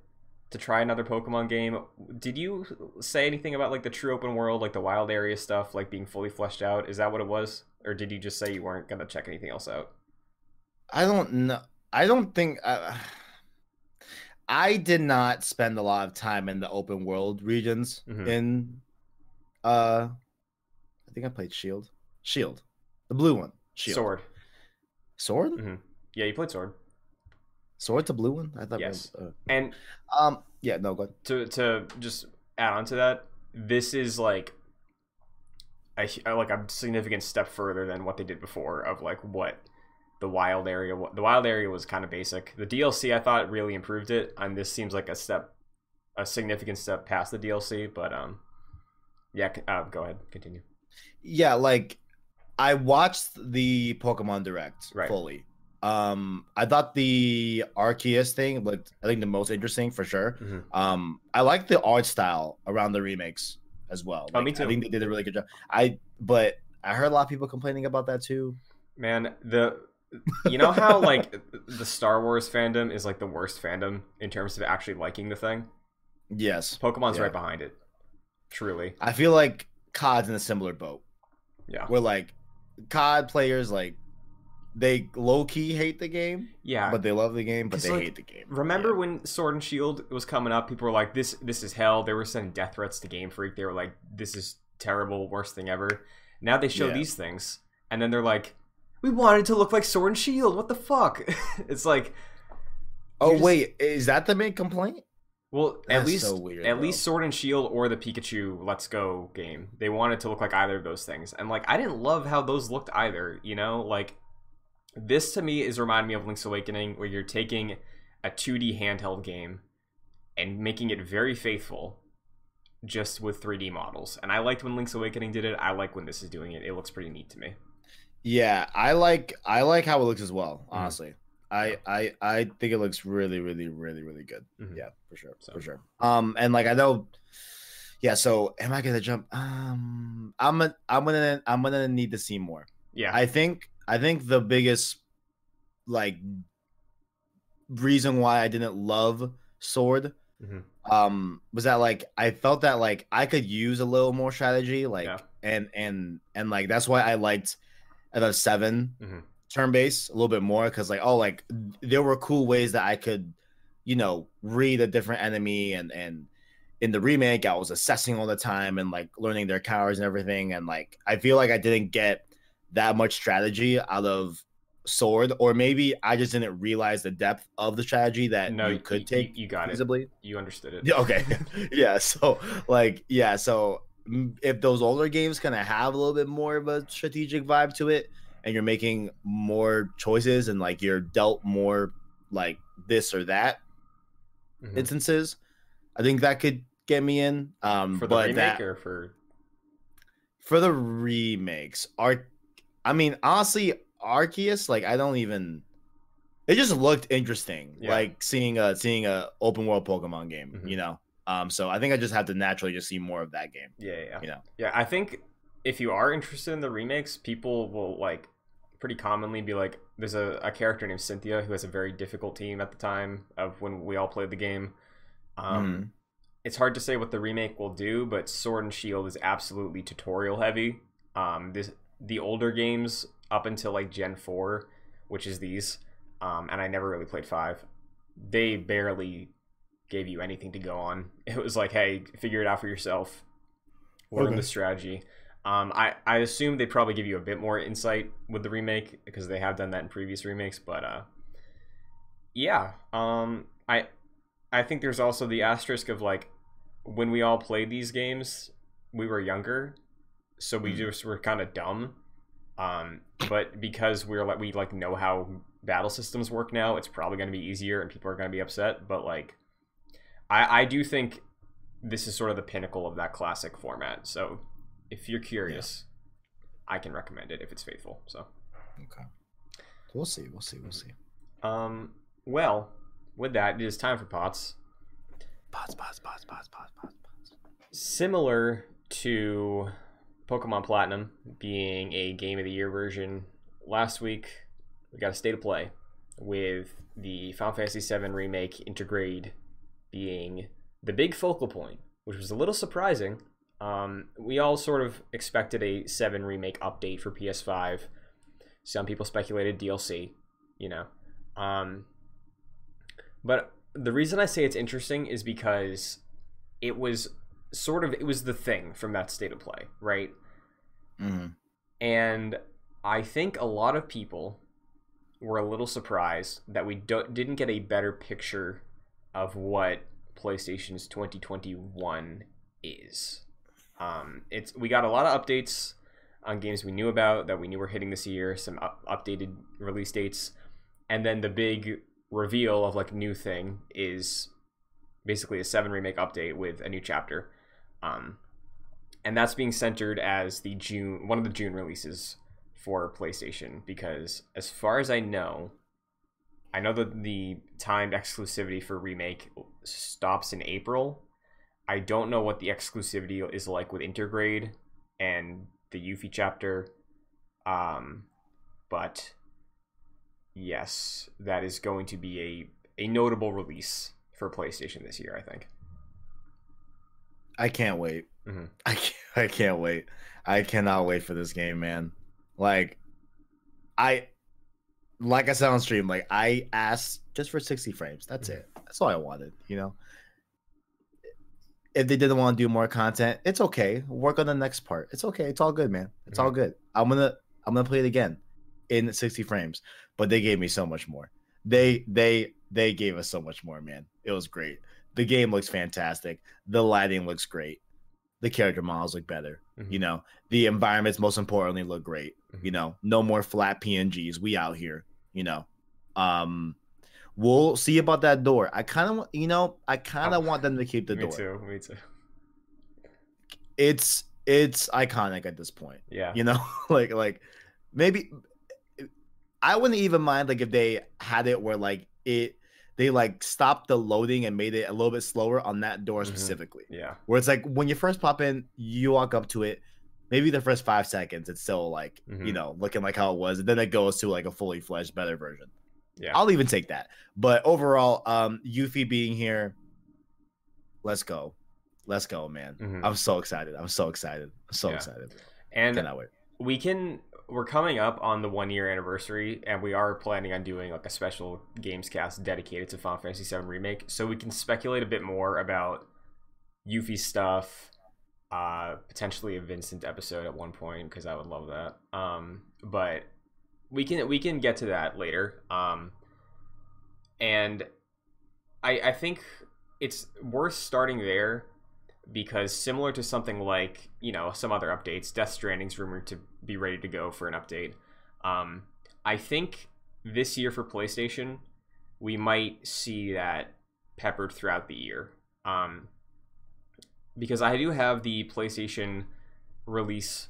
S1: to try another Pokemon game. Did you say anything about like the true open world, like the wild area stuff, like being fully fleshed out? Is that what it was, or did you just say you weren't gonna check anything else out?
S2: I don't know. I don't think. Uh, I did not spend a lot of time in the open world regions
S1: Mhm.
S2: in. Uh, I think I played Shield. Shield, the blue one. Shield.
S1: Sword.
S2: Sword.
S1: hmm Yeah, you played Sword.
S2: Sword the blue one. I thought.
S1: Yes.
S2: was,
S1: And
S2: uh, um. Yeah. No. Go ahead.
S1: to to just add on to that, this is like a like a significant step further than what they did before of like what the wild area the wild area was kind of basic. The DLC I thought really improved it, and this seems like a step a significant step past the DLC, but um yeah, uh, go ahead, continue.
S2: Yeah. Like, I watched the Pokemon Direct
S1: Right.
S2: fully. Um, I thought the Arceus thing looked, I think, the most interesting for sure.
S1: Mhm.
S2: Um, I like the art style around the remakes as well.
S1: Oh, me too.
S2: I think they did a really good job. I but I heard a lot of people complaining about that too.
S1: Man, the you know how like the Star Wars fandom is like the worst fandom in terms of actually liking the thing?
S2: Yes,
S1: Pokemon's
S2: Yeah.
S1: right behind it. Truly.
S2: I feel like COD's in a similar boat
S1: Yeah.
S2: we're like COD players like they low key hate the game,
S1: Yeah,
S2: but they love the game, but they
S1: like,
S2: hate the game.
S1: Remember
S2: Yeah.
S1: when Sword and Shield was coming up? People were like, "This, this is hell." They were sending death threats to Game Freak. They were like, "This is terrible, worst thing ever." Now they show
S2: Yeah.
S1: these things, and then they're like, "We wanted to look like Sword and Shield. What the fuck?" it's like,
S2: Oh
S1: just-
S2: wait, is that the main complaint?
S1: well, at least
S2: so weird,
S1: at
S2: though.
S1: least Sword and Shield or the Pikachu Let's Go game, they wanted to look like either of those things, and like I didn't love how those looked either. You know, like this to me is reminding me of Link's Awakening, where you're taking a 2D handheld game and making it very faithful, just with 3D models. And I liked when Link's Awakening did it. I like when this is doing it. It looks pretty neat to me.
S2: Yeah, I like I like how it looks as well.
S1: Mhm.
S2: Honestly, I I I think it looks really really really really good.
S1: Mhm.
S2: Yeah, for sure,
S1: So-
S2: for sure. Um, and like I know, yeah. So am I gonna jump? Um, I'm a, I'm gonna I'm gonna need to see more.
S1: Yeah,
S2: I think I think the biggest like reason why I didn't love Sword
S1: Mhm.
S2: um was that like I felt that like I could use a little more strategy like
S1: Yeah.
S2: and and and like that's why I liked FF 7
S1: Mhm.
S2: turn base a little bit more because like oh like there were cool ways that I could you know read a different enemy and and in the remake I was assessing all the time and like learning their powers and everything and like I feel like I didn't get that much strategy out of sword or maybe I just didn't realize the depth of the strategy that
S1: no,
S2: you could
S1: you,
S2: take
S1: You, got it.
S2: feasibly.
S1: You understood it.
S2: Okay. yeah, so like yeah, so if those older games kind of have a little bit more of a strategic vibe to it and you're making more choices and like you're dealt more like this or that
S1: Mhm.
S2: instances, I think that could get me in. Um
S1: for the
S2: but
S1: remake
S2: that
S1: or for
S2: for the remakes, Arc I mean honestly Arceus like I don't even it just looked interesting
S1: Yeah.
S2: like seeing a seeing a open world Pokemon game,
S1: Mhm.
S2: you know. Um so I think I just have to naturally just see more of that game.
S1: yeah, yeah, yeah.
S2: You know.
S1: Yeah, I think if you are interested in the remakes, people will like pretty commonly be like, there's a, a character named Cynthia who has a very difficult team at the time of when we all played the game. Um,
S2: Mhm.
S1: It's hard to say what the remake will do, but Sword and Shield is absolutely tutorial heavy. Um, this the older games up until like Gen four, which is these, um, and I never really played five. They barely gave you anything to go on. It was like, hey, figure it out for yourself. Learn
S2: Okay.
S1: the strategy. Um, I I assume they probably give you a bit more insight with the remake because they have done that in previous remakes. But uh, yeah, um, I I think there's also the asterisk of like when we all played these games, we were younger, so we
S2: Mhm.
S1: just were kind of dumb. Um, but because we're like we like know how battle systems work now, it's probably going to be easier, and people are going to be upset. But like, I I do think this is sort of the pinnacle of that classic format. So if you're curious, I can recommend it if it's faithful. So,
S2: Okay. We'll see. We'll see. We'll see.
S1: um, well, with that, it is time for pots.
S2: Pause, pause, pause, pause, pause, pause, pause.
S1: Similar to Pokemon Platinum being a Game of the Year version, last week we got a state of play with the Final Fantasy VII Remake Intergrade being the big focal point, which was a little surprising. Um, we all sort of expected a 7 Remake update for PS5. Some people speculated DLC, you know. Um, but the reason I say it's interesting is because it was sort of it was the thing from that state of play, right?
S2: Mm-hmm.
S1: And I think a lot of people were a little surprised that we didn't get a better picture of what PlayStation's 2021 is. Um, it's we got a lot of updates on games we knew about that we knew were hitting this year, some up- updated release dates, and then the big reveal of like new thing is basically a seven remake update with a new chapter. Um, and that's being centered as the June one of the June releases for PlayStation because as far as I know, I know that the timed exclusivity for remake stops in April. I don't know what the exclusivity is like with Intergrade and the Yuffie chapter. Um, but yes, that is going to be a, a notable release for PlayStation this year, I think.
S2: I can't wait.
S1: Mhm.
S2: I can't, I can't wait. I cannot wait for this game, man. Like, I like I said on stream, like I asked just for 60 frames. That's
S1: Mhm.
S2: it. That's all I wanted, you know. If they didn't want to do more content, it's okay. Work on the next part. It's okay. It's all good, man. It's all good. I'm gonna I'm gonna play it again in 60 frames. But they gave me so much more. They they they gave us so much more, man. It was great. The game looks fantastic. The lighting looks great. The character models look better.
S1: Mhm.
S2: You know, the environments most importantly look great.
S1: Mhm.
S2: You know, no more flat PNGs. We out here, you know. Um we'll see about that door. I kind of you know, I kind of
S1: Oh,
S2: want them to keep the
S1: me
S2: door.
S1: Me too. Me too.
S2: It's it's iconic at this point.
S1: Yeah.
S2: You know, like like maybe I wouldn't even mind like if they had it where like it they like stopped the loading and made it a little bit slower on that door
S1: Mhm.
S2: specifically.
S1: Yeah.
S2: Where it's like when you first pop in, you walk up to it, maybe the first five seconds it's still like you
S1: Mhm.
S2: know looking like how it was, and then it goes to like a fully fledged better version.
S1: Yeah.
S2: I'll even take that. But overall, um, Yuffie being here, let's go, let's go, man.
S1: Mhm.
S2: I'm so excited. I'm so excited. I'm so
S1: Yeah.
S2: excited.
S1: and
S2: Cannot wait.
S1: we can we're coming up on the one year anniversary and we are planning on doing like a special games cast dedicated to Final Fantasy VII remake so we can speculate a bit more about Yuffie stuff uh potentially a Vincent episode at one point because I would love that. Um but we can we can get to that later. Um and I I think it's worth starting there because similar to something like you know some other updates death stranding's rumored to be ready to go for an update. Um, i think this year for playstation we might see that peppered throughout the year. Um, because i do have the playstation release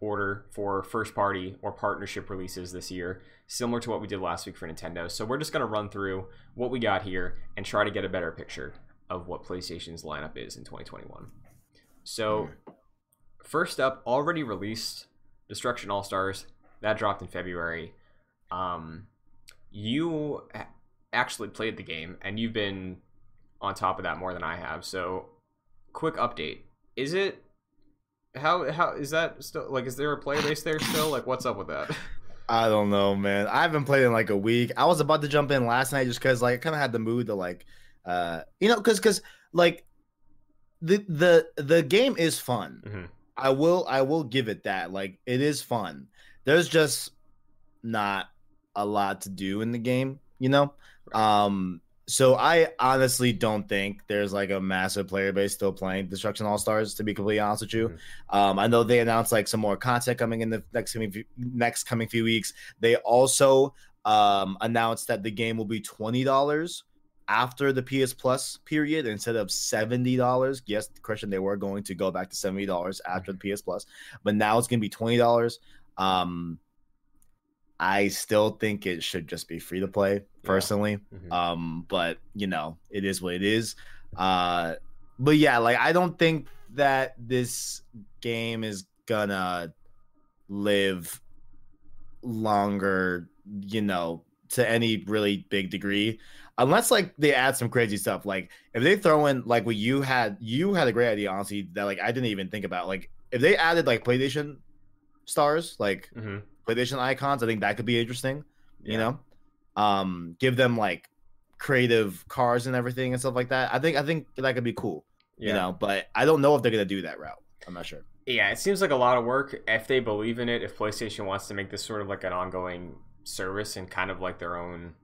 S1: order for first party or partnership releases this year similar to what we did last week for nintendo. So we're just going to run through what we got here and try to get a better picture of what PlayStation's lineup is in 2021. So, first up, already released Destruction All Stars. That dropped in February. Um, you actually played the game, and you've been on top of that more than I have. So, quick update: Is it how how is that still like? Is there a player base there still? Like, what's up with that?
S2: I don't know, man. I haven't played in like a week. I was about to jump in last night just because like I kind of had the mood to like, uh, you know, because because like the the the game is fun.
S1: Mhm.
S2: I will I will give it that. Like it is fun. There's just not a lot to do in the game, you know? Um so I honestly don't think there's like a massive player base still playing Destruction All Stars. To be completely honest with you, um, I know they announced like some more content coming in the next coming few, next coming few weeks. They also um, announced that the game will be twenty dollars after the PS Plus period instead of seventy dollars. Yes, Christian, they were going to go back to seventy dollars after the PS Plus, but now it's going to be twenty dollars. Um, I still think it should just be free to play personally.
S1: Mhm.
S2: Um, but you know, it is what it is. Uh, but yeah, like I don't think that this game is gonna live longer, you know, to any really big degree. Unless like they add some crazy stuff. Like if they throw in like what you had you had a great idea, honestly, that like I didn't even think about. Like if they added like PlayStation stars, like
S1: Mhm.
S2: PlayStation icons, I think that could be interesting
S1: Yeah.
S2: you know um give them like creative cars and everything and stuff like that i think i think that could be cool
S1: Yeah.
S2: you know but i don't know if they're gonna do that route i'm not sure
S1: Yeah, it seems like a lot of work. If they believe in it, if PlayStation wants to make this sort of like an ongoing service and kind of like their own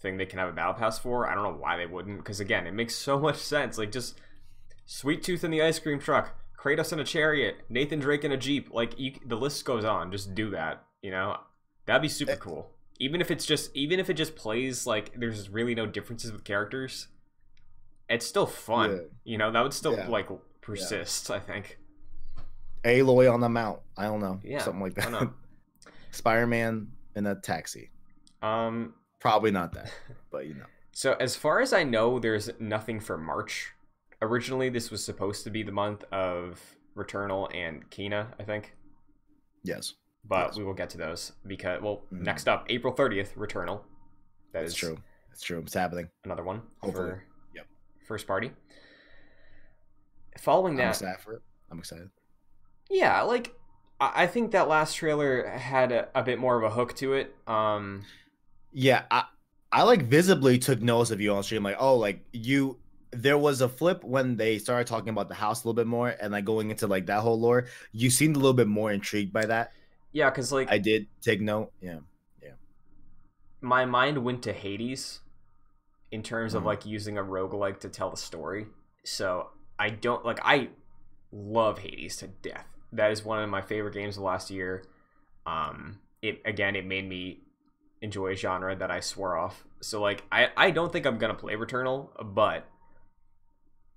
S1: thing they can have a battle pass for, I don't know why they wouldn't. Because again, it makes so much sense. Like just Sweet Tooth in the ice cream truck, Kratos in a chariot, Nathan Drake in a jeep. Like you, the list goes on. Just do that. You know, that'd be super
S2: Eh.
S1: cool. Even if it's just, even if it just plays like there's really no differences with characters, it's still fun.
S2: Yeah.
S1: You know, that would still
S2: Yeah.
S1: like persist. I think.
S2: aloy on the mount i don't know
S1: Yeah,
S2: something like that spider-man in a taxi
S1: Um,
S2: probably not that but you know
S1: so as far as I know, there's nothing for March. Originally, this was supposed to be the month of Returnal and Kina, I think,
S2: yes
S1: but
S2: Yes.
S1: we will get to those because well,
S2: Mhm.
S1: next up, April 30th, Returnal. That
S2: that's
S1: is
S2: true that's true it's happening
S1: Another one
S2: Hopefully.
S1: for
S2: Yep.
S1: first party. Following
S2: i'm
S1: that,
S2: excited for it i'm excited
S1: yeah, like I think that last trailer had a, a bit more of a hook to it. Um,
S2: Yeah, I I like visibly took notice of you on stream. Like, oh, like you. There was a flip when they started talking about the house a little bit more, and like going into like that whole lore. You seemed a little bit more intrigued by that.
S1: Yeah, because like
S2: I did take note. Yeah. Yeah.
S1: My mind went to Hades in terms of
S2: Mhm.
S1: like using a roguelike to tell the story. So I don't like I love Hades to death. That is one of my favorite games of last year. Um it again it made me enjoy a genre that I swore off. So like I I don't think I'm going to play Returnal, but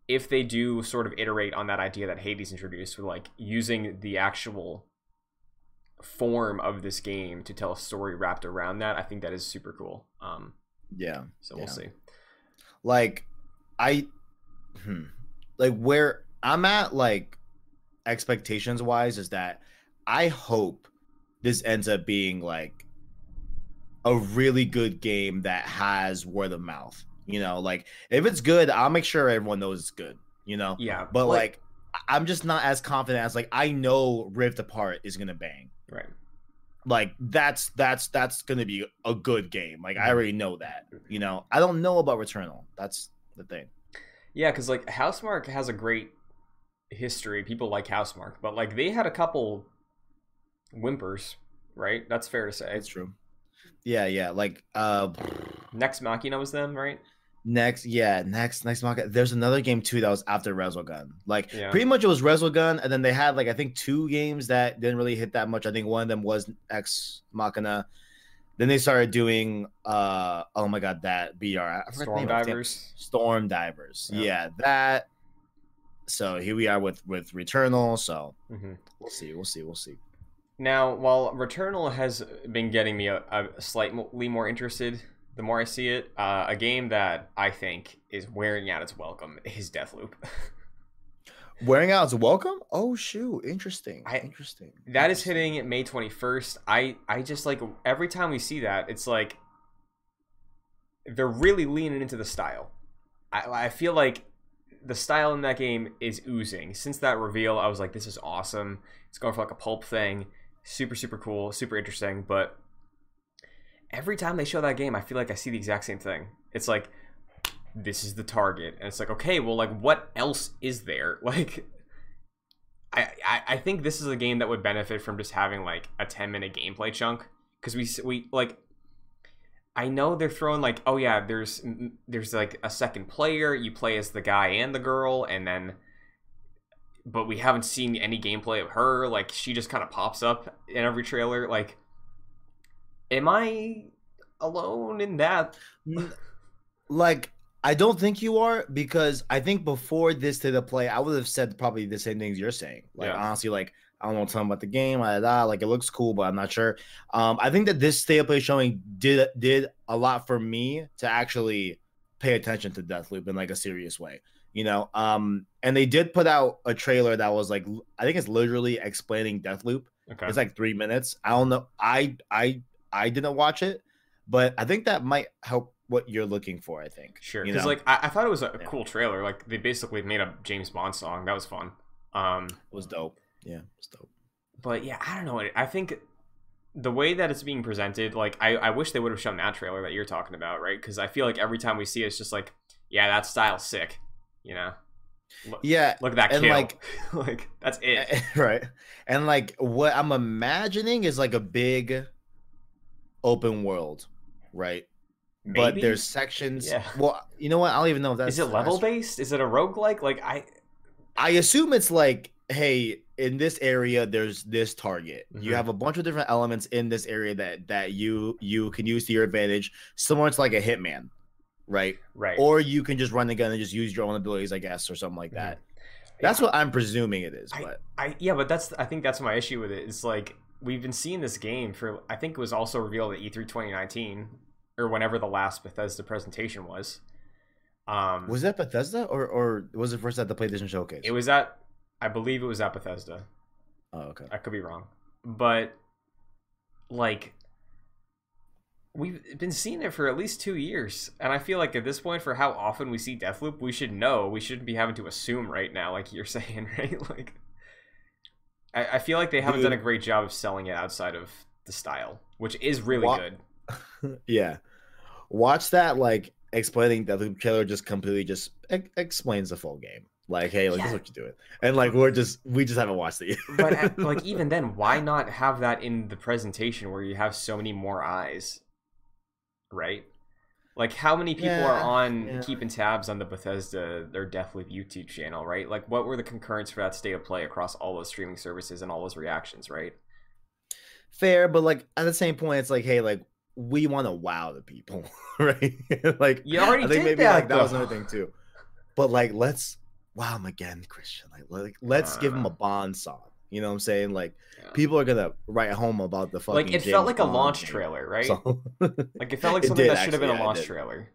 S1: if they do sort of iterate on that idea that Hades introduced with like using the actual form of this game to tell a story wrapped around that, I think that is super cool. Um,
S2: Yeah.
S1: so we'll
S2: Yeah.
S1: see.
S2: like i hmm, like where i'm at like expectations wise is that i hope this ends up being like a really good game that has word of mouth you know? Like if it's good i'll make sure everyone knows it's good you know?
S1: Yeah,
S2: but like I- i'm just not as confident as like i know rift apart is gonna bang.
S1: Right,
S2: like that's that's that's gonna be a good game. Like i
S1: Mhm.
S2: already know that you know? I don't know about returnal. That's the thing.
S1: Yeah, because like Housemarque has a great history. People like Housemarque, but like they had a couple whimpers, right? That's fair to say.
S2: It's true. Yeah, yeah. Like uh
S1: Nex Machina was them, right?
S2: next, yeah, next next market. There's another game too that was after Resogun. Like
S1: Yeah.
S2: pretty much it was Resogun, and then they had like I think two games that didn't really hit that much. I think one of them was Ex Machina. Then they started doing uh oh my god, that BR. I forgot the
S1: Storm
S2: name of it.
S1: Divers.
S2: Storm Divers.
S1: Yeah.
S2: Yeah, that. So here we are with with Returnal. So
S1: hmm
S2: we'll see, we'll see, we'll see.
S1: Now, while Returnal has been getting me a, a slightly more interested the more I see it, uh, a game that I think is wearing out its welcome is Deathloop.
S2: Wearing out its welcome. Oh shoot, interesting.
S1: I-
S2: interesting.
S1: that is hitting May 21st. I I just like every time we see that, it's like they're really leaning into the style. I I feel like the style in that game is oozing. Since that reveal, I was like, this is awesome. It's going for like a pulp thing. Super, super cool, super interesting. But every time they show that game, I feel like I see the exact same thing. It's like, this is the target. And it's like, okay, well, like, what else is there? Like, I, I, I think this is a game that would benefit from just having like a 10 minute gameplay chunk. Because we, we, like, I know they're throwing like, oh yeah, there's there's like a second player. You play as the guy and the girl, and then, but we haven't seen any gameplay of her. Like she just kind of pops up in every trailer. Like, am I alone in that?
S2: Like I don't think you are because I think before this to the play, I would have said probably the same things you're saying. Like
S1: Yeah.
S2: honestly, like I don't know something about the game, blah, blah, like it looks cool, but I'm not sure. Um, I think that this state of play showing did did a lot for me to actually pay attention to Deathloop in like a serious way. You know, um, and they did put out a trailer that was like I think it's literally explaining Deathloop.
S1: Okay.
S2: It's like three minutes. I don't know. I I I didn't watch it, but I think that might help what you're looking for. I think.
S1: Sure, because like I, I thought it was a
S2: Yeah.
S1: cool trailer. Like they basically made a James Bond song. That was fun. Um,
S2: It was dope. Yeah, it was dope.
S1: but yeah, I don't know. I think the way that it's being presented, like I, I wish they would have shown that trailer that you're talking about, right? Because I feel like every time we see it, it's just like, yeah, that style's sick. You know, look,
S2: Yeah,
S1: look at that
S2: and,
S1: kill.
S2: like-
S1: like that's it.
S2: right. And like what I'm imagining is like a big open world, right? But there's sections.
S1: Yeah.
S2: Well, you know what? I don't even know if that's.
S1: Is it level based? Is it a roguelike? Like I,
S2: I assume it's like, hey, in this area, there's this target. You
S1: Mhm.
S2: have a bunch of different elements in this area that that you you can use to your advantage, similar to like a hitman, right?
S1: right.
S2: Or you can just run the gun and just use your own abilities, I guess, or something like that.
S1: Mhm.
S2: That's
S1: Yeah.
S2: what I'm presuming it is. But
S1: I yeah, but that's I think that's my issue with it. It's like we've been seeing this game for I think it was also revealed at E E3 2019 or whenever the last Bethesda presentation was. Um,
S2: was that Bethesda or or was it first at the PlayStation Showcase?
S1: it was at I believe it was at Bethesda.
S2: Oh, okay.
S1: I could be wrong, but like we've been seeing it for at least two years, and I feel like at this point, for how often we see Deathloop, we should know. We shouldn't be having to assume right now, like you're saying, right? Like, I, I feel like they haven't done a great job of selling it outside of the style, which is really
S2: Wha-
S1: good.
S2: yeah. watch that like explaining Deathloop trailer just completely just e- explains the full game. Like, hey, like this is what you're doing, and like we're just we just haven't watched it. Yet.
S1: but uh, like even then, why not have that in the presentation where you have so many more eyes, right? Like how many people are on
S2: yeah.
S1: keeping tabs on the Bethesda their Deathloop YouTube channel, right? Like what were the concurrents for that state of play across all those streaming services and all those reactions, right?
S2: Fair, but like at the same point, it's like, hey, like we want to wow the people, right? like
S1: You already
S2: I think
S1: did
S2: maybe
S1: that,
S2: like that was another thing too. But like, let's wow him again, Christian. Like, like let's give him a uh-huh. Bond song. You know what I'm saying? Like,
S1: Yeah.
S2: people are gonna write home about the fucking.
S1: Like it felt
S2: James
S1: like a launch trailer, right?
S2: So-
S1: Like it felt like something
S2: did,
S1: that should have been
S2: actually,
S1: a
S2: yeah, it
S1: launch trailer.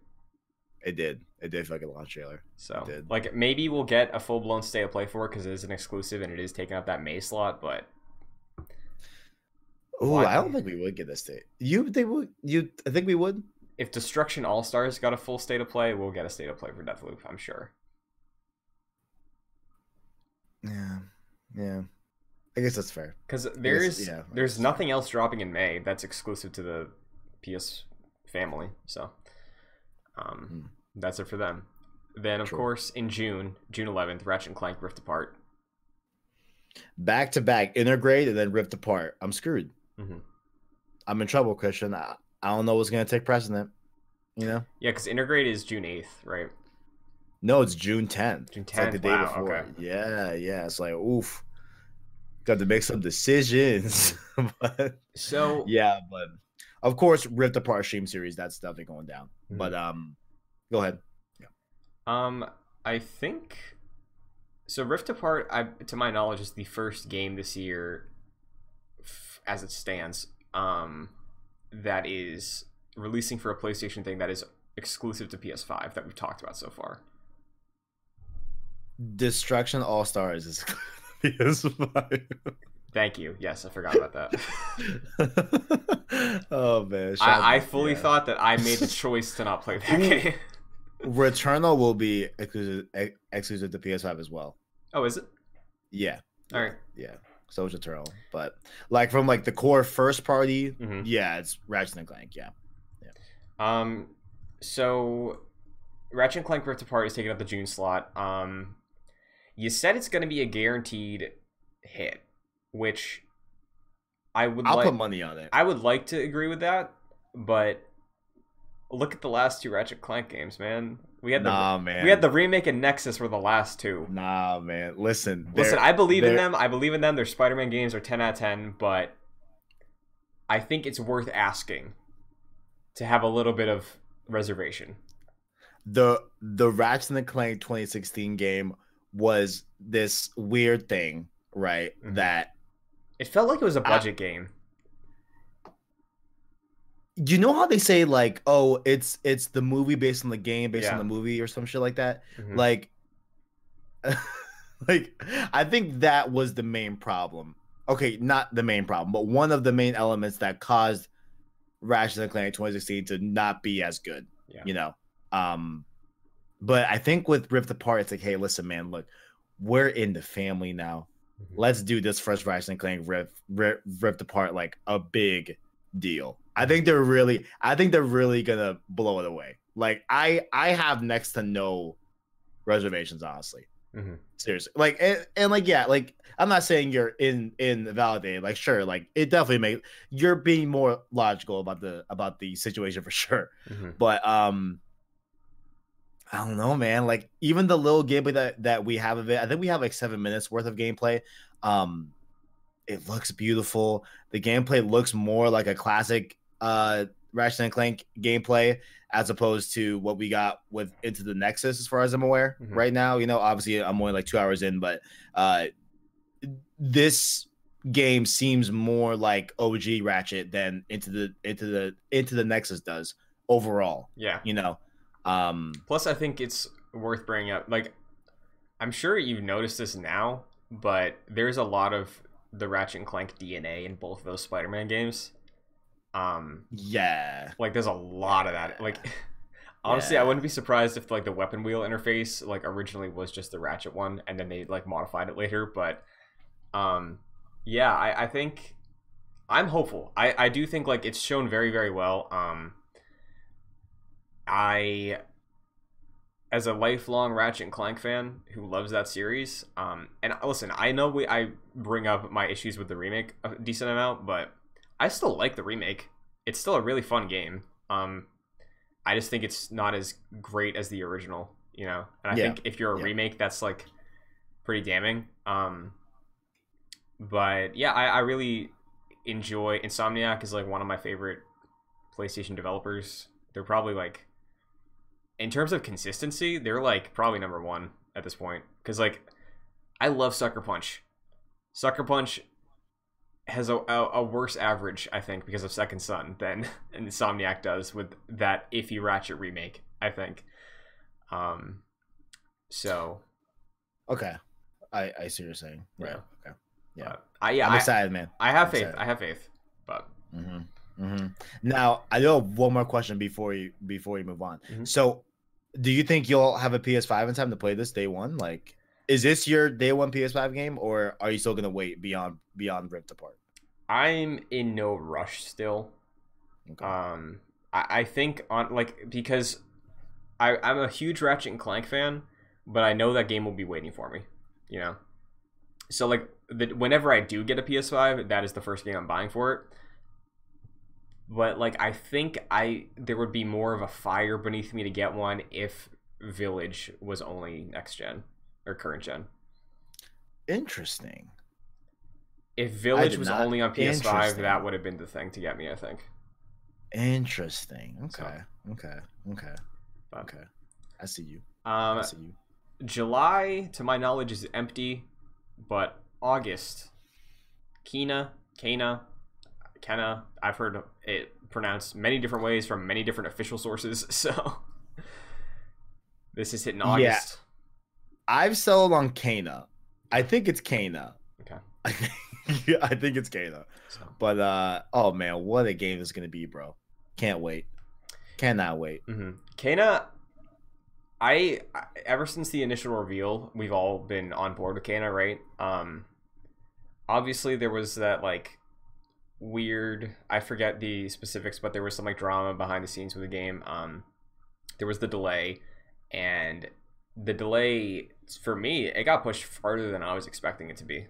S2: it did. It did feel like a launch trailer.
S1: So, like, maybe we'll get a full blown stay of play for it because it is an exclusive and it is taking up that May slot. But Oh,
S2: I don't think we would get this state. You think we? You? I think we would.
S1: if Destruction All Stars got a full state of play, we'll get a state of play for Deathloop. I'm sure.
S2: Yeah, yeah. I guess that's fair.
S1: Because there's
S2: yeah,
S1: there's nothing else dropping in May that's exclusive to the PS family. So, um,
S2: Hmm.
S1: that's it for them. Then of
S2: True.
S1: course in June, June 11th, Ratchet and Clank Rift Apart.
S2: Back to back, Intergrade and then Rift Apart. I'm screwed.
S1: hmm
S2: I'm in trouble, Christian. I, I don't know what's gonna take precedent. You know?
S1: Yeah, because Intergrade is June 8th, right?
S2: No, it's June 10th.
S1: June
S2: It's like the day
S1: wow,
S2: before.
S1: okay.
S2: Yeah, yeah. It's like oof. Got to make some decisions. but
S1: So
S2: yeah, but of course, ripped apart stream series. That's definitely going down.
S1: Mhm.
S2: But um, go ahead. Yeah.
S1: Um, I think so. Rift Apart, I to my knowledge, is the first game this year, f- as it stands, um, that is releasing for a PlayStation thing that is exclusive to PS5 that we've talked about so far.
S2: Destruction All Stars is PS5.
S1: Thank you. Yes, I forgot about that.
S2: oh man,
S1: I, I fully
S2: yeah.
S1: thought that I made the choice to not play that game.
S2: Returnal will be exclusive, exclusive to PS5 as well.
S1: Oh, is it?
S2: Yeah,
S1: All right.
S2: yeah. So is Returnal, but like from like the core first party,
S1: Mhm.
S2: yeah, it's Ratchet and Clank. Yeah,
S1: Um, so Ratchet and Clank Rift Apart is taking up the June slot. Um, you said it's going to be a guaranteed hit, which I would
S2: I'll
S1: like.
S2: put money on it.
S1: I would like to agree with that, but look at the last two Ratchet Clank games, man. We had the
S2: nah, man.
S1: we had the remake and Nexus were the last two.
S2: Nah, man. Listen,
S1: Listen, I believe in them. I believe in them. Their Spider-Man games are 10 out of 10, but I think it's worth asking to have a little bit of reservation.
S2: the the Ratchet and Clank 2016 game was this weird thing, right?
S1: Mhm.
S2: That
S1: It felt like it was a budget game.
S2: you know how they say like, oh, it's it's the movie based on the game based on the movie or some shit like that.
S1: Mhm.
S2: Like, like I think that was the main problem. Okay, not the main problem, but one of the main elements that caused Ratchet and Clank 2016 to not be as good.
S1: Yeah.
S2: You know, um, but I think with Rift Apart, it's like, hey, listen, man, look, we're in the family now.
S1: Mhm.
S2: Let's do this first Ratchet and Clank Rift, Rift Rift Apart like a big deal. I think they're really, I think they're really gonna blow it away. Like I, I have next to no reservations, honestly.
S1: Mhm.
S2: Seriously, like and, and like yeah, like I'm not saying you're in in validated. Like sure, like it definitely make you're being more logical about the about the situation for sure.
S1: Mhm.
S2: But um, I don't know, man. Like even the little gameplay that that we have of it, I think we have like seven minutes worth of gameplay. Um, it looks beautiful. The gameplay looks more like a classic uh Ratchet and Clank gameplay as opposed to what we got with Into the Nexus, as far as I'm aware.
S1: Mhm.
S2: Right now, you know, obviously I'm only like two hours in, but uh, this game seems more like OG Ratchet than into the into the into the Nexus does overall.
S1: Yeah.
S2: You know, um,
S1: Plus, I think it's worth bringing up. Like, I'm sure you've noticed this now, but there's a lot of the Ratchet and Clank DNA in both of those Spider-Man games. Um,
S2: yeah,
S1: like there's a lot of that. Like, honestly, I wouldn't be surprised if like the weapon wheel interface like originally was just the Ratchet one, and then they like modified it later. But, um, yeah, I, I think I'm hopeful. I, I do think like it's shown very very well. Um, I, as a lifelong Ratchet and Clank fan who loves that series, um, and listen, I know we I bring up my issues with the remake a decent amount, but I still like the remake. It's still a really fun game. Um, I just think it's not as great as the original, you know. And I
S2: Yeah.
S1: think if you're a
S2: Yeah.
S1: remake, that's like pretty damning. Um, but yeah, I, I really enjoy Insomniac is like one of my favorite PlayStation developers. They're probably like, in terms of consistency, they're like probably number one at this point. Because like, I love Sucker Punch. Sucker Punch has a, a, a worse average, I think, because of Second Son than Insomniac does with that iffy Ratchet remake. I think. Um. So
S2: Okay, I I see what you're saying. Right.
S1: Yeah.
S2: Okay. Yeah.
S1: uh, I yeah
S2: I'm
S1: I,
S2: excited, man.
S1: I have
S2: I'm
S1: faith.
S2: excited.
S1: I have faith. But
S2: Mm-hmm. Mm-hmm. Now I do have one more question before you before you move on.
S1: Mhm.
S2: So, do you think you'll have a PS5 in time to play this day one? Like, is this your day one PS5 game, or are you still gonna wait beyond beyond Rift Apart?
S1: I'm in no rush still.
S2: Okay.
S1: Um, I, I think on like because I I'm a huge Ratchet and Clank fan, but I know that game will be waiting for me. You know, so like the, whenever I do get a PS5, that is the first game I'm buying for it. But like I think I there would be more of a fire beneath me to get one if Village was only next gen or current gen.
S2: Interesting.
S1: If Village was
S2: not-
S1: only on PS5, that would have been the thing to get me. I think.
S2: Interesting.
S1: So-
S2: Okay. Okay. Okay.
S1: But,
S2: Okay. I see you.
S1: Um,
S2: I see you.
S1: July, to my knowledge, is empty, but August, Kina, Kana, Kenna, I've heard it pronounced many different ways from many different official sources. So this is hitting
S2: Yeah.
S1: August.
S2: I've settled on Kana. I think it's Kana.
S1: Okay.
S2: I think, I think it's Kana.
S1: So
S2: But uh oh man, what a game is gonna be, bro. Can't wait. Cannot wait.
S1: hmm Kana, I I- ever since the initial reveal, we've all been on board with Kana, right? Um, obviously there was that like weird. I forget the specifics, but there was some like drama behind the scenes with the game. Um, there was the delay, and the delay for me it got pushed farther than I was expecting it to be.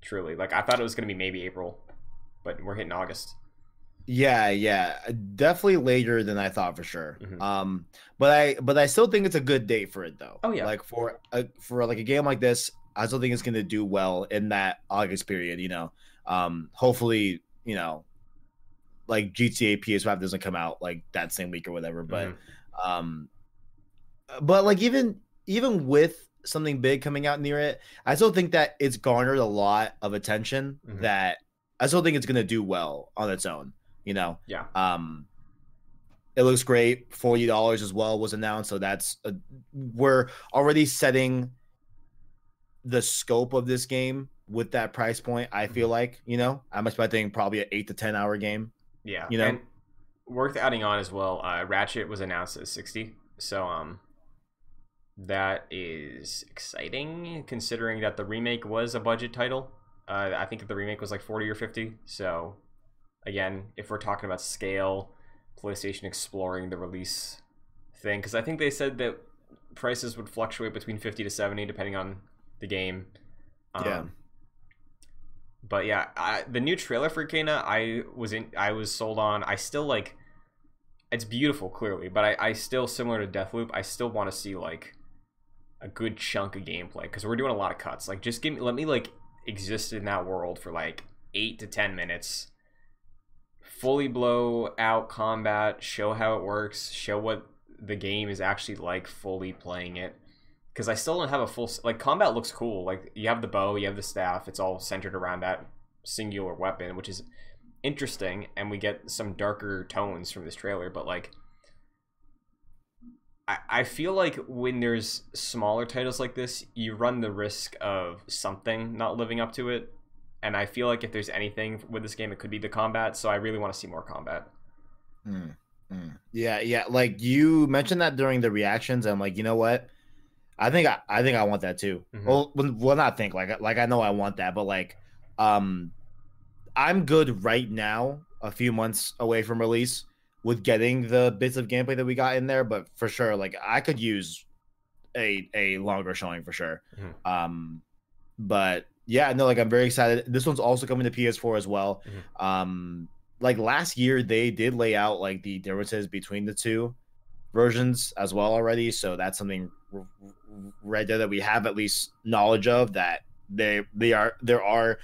S1: Truly, like I thought it was gonna be maybe April, but we're hitting August.
S2: Yeah, yeah. Definitely later than I thought for sure.
S1: Mhm.
S2: Um but I but I still think it's a good date for it though.
S1: Oh, yeah.
S2: Like for a, for like a game like this, I still think it's gonna do well in that August period, you know. Um hopefully, you know, like GTA PS5 doesn't come out like that same week or whatever, but
S1: Mhm.
S2: um but like even even with something big coming out near it i still think that it's garnered a lot of attention
S1: Mhm.
S2: that i still think it's going to do well on its own you know
S1: yeah.
S2: um it looks great $40 as well was announced so that's a, we're already setting the scope of this game with that price point i feel like you know i'm expecting probably an 8 to 10 hour game
S1: Yeah,
S2: You know?
S1: and worth adding on as well. Uh, Ratchet was announced as sixty, so um, that is exciting considering that the remake was a budget title. Uh, I think the remake was like forty or fifty. So, again, if we're talking about scale, PlayStation exploring the release thing, because I think they said that prices would fluctuate between fifty to seventy depending on the game. Um,
S2: Yeah.
S1: But yeah, I, the new trailer for Kena, I was in, I was sold on. I still like, it's beautiful, clearly, but I, I still similar to Deathloop. I still want to see like a good chunk of gameplay because we're doing a lot of cuts. Like, just give me, let me like exist in that world for like eight to ten minutes. Fully blow out combat, show how it works, show what the game is actually like fully playing it because I still don't have a full like combat looks cool. Like you have the bow, you have the staff. It's all centered around that singular weapon, which is interesting, and we get some darker tones from this trailer. But like, I I feel like when there's smaller titles like this, you run the risk of something not living up to it. And I feel like if there's anything with this game, it could be the combat. So I really want to see more combat.
S2: Mm, mm. Yeah, yeah. Like you mentioned that during the reactions. I'm like, you know what? I think I, I think I want that too.
S1: Mhm.
S2: Well, well, not think like like I know I want that, but like, um, I'm good right now. A few months away from release, with getting the bits of gameplay that we got in there, but for sure, like I could use a a longer showing for sure.
S1: Mhm.
S2: Um, but yeah, no, like I'm very excited. This one's also coming to PS4 as well.
S1: Mhm.
S2: Um, like last year, they did lay out like the differences between the two versions as well already. So that's something right there that we have at least knowledge of that they they are there are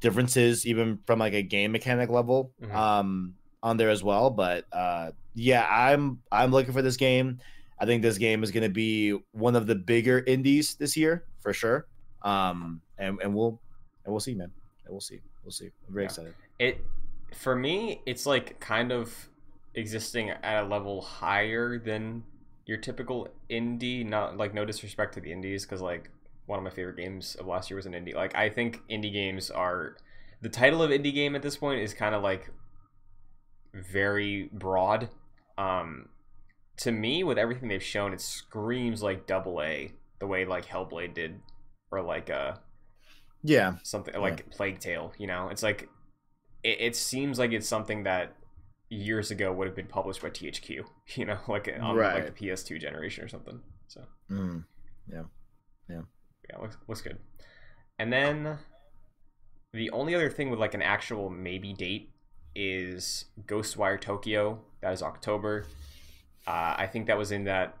S2: differences even from like a game mechanic level
S1: Mhm.
S2: um on there as well. But uh yeah, I'm I'm looking for this game. I think this game is going to be one of the bigger indies this year for sure. Um, and and we'll and we'll see, man. And we'll see. We'll see. I'm very
S1: Yeah.
S2: excited.
S1: It for me, it's like kind of existing at a level higher than your typical indie. Not like no disrespect to the indies, because like one of my favorite games of last year was an indie. Like I think indie games are the title of indie game at this point is kind of like very broad. Um, to me, with everything they've shown, it screams like double A, the way like Hellblade did, or like uh
S2: Yeah.
S1: something like Plague Tale. You know, it's like it, it seems like it's something that years ago would have been published by THQ. You know, like on like the PS2 generation or something. So
S2: Mm.
S1: Yeah, yeah, yeah, looks looks good. And then the only other thing with like an actual maybe date is Ghostwire Tokyo. That is October. Uh, I think that was in that.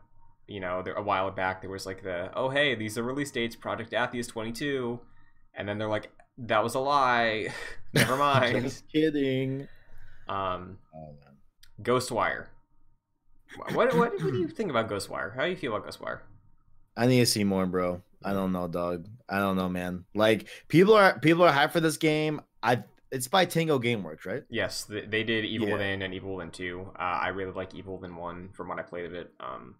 S1: You know, there, a while back there was like the oh hey these are release dates. Project Athia twenty two, and then they're like that was a lie. Never mind.
S2: Just kidding.
S1: Um,
S2: Oh.
S1: Ghostwire. What, what what do you think about Ghostwire? How do you feel about Ghostwire?
S2: I need to see more, bro. I don't know, dog. I don't know, man. Like people are people are hyped for this game. I it's by Tango Gameworks, right?
S1: Yes, they, they did Evil
S2: Yeah.
S1: Within and Evil Within 2. Uh, I really like Evil Within 1 from what I played of it. Um,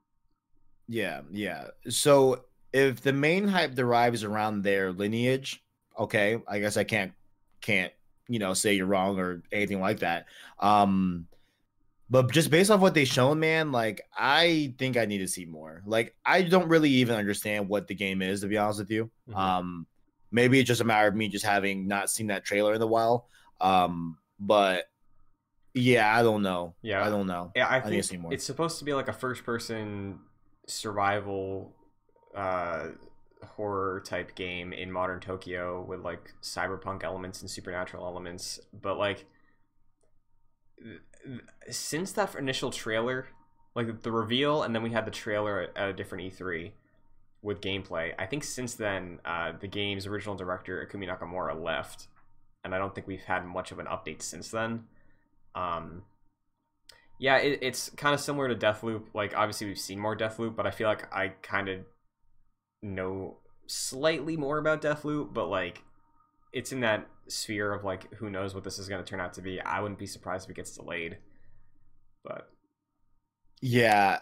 S2: Yeah, yeah. So if the main hype derives around their lineage, okay, I guess I can't can't you know say you're wrong or anything like that. Um, but just based off what they shown, man, like I think I need to see more. Like I don't really even understand what the game is to be honest with you.
S1: Mhm.
S2: Um, maybe it's just a matter of me just having not seen that trailer in a while. Um, but yeah, I don't know.
S1: Yeah.
S2: I don't know.
S1: yeah, I
S2: need to
S1: think
S2: see more.
S1: it's supposed to be like a first person survival uh, horror type game in modern Tokyo with like cyberpunk elements and supernatural elements. But like, since that initial trailer, like the reveal, and then we had the trailer at, at a different E3 with gameplay. I think since then, uh, the game's original director Ikumi Nakamura left, and I don't think we've had much of an update since then. Um, yeah, it, it's kind of similar to Deathloop. Like, obviously, we've seen more Deathloop, but I feel like I kind of know slightly more about Deathloop, but like, it's in that sphere of like, who knows what this is going to turn out to be. I wouldn't be surprised if it gets delayed. But
S2: Yeah,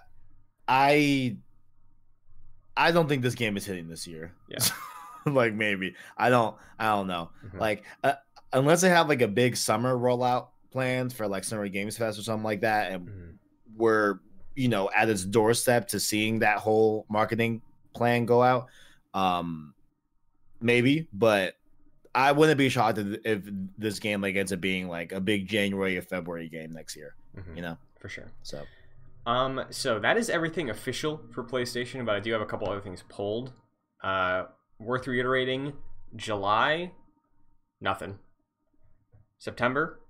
S2: I I don't think this game is hitting this year.
S1: Yeah.
S2: like maybe I don't I don't know.
S1: Mhm.
S2: Like uh, unless they have like a big summer rollout planned for like Summer Games Fest or something like that, and
S1: Mhm.
S2: we're you know at its doorstep to seeing that whole marketing plan go out. Um, maybe, but I wouldn't be shocked if this game like ends up being like a big January or February game next year.
S1: Mhm.
S2: You know,
S1: for sure.
S2: so.
S1: Um, so that is everything official for PlayStation, but I do have a couple other things pulled. Uh, worth reiterating: July, nothing. September,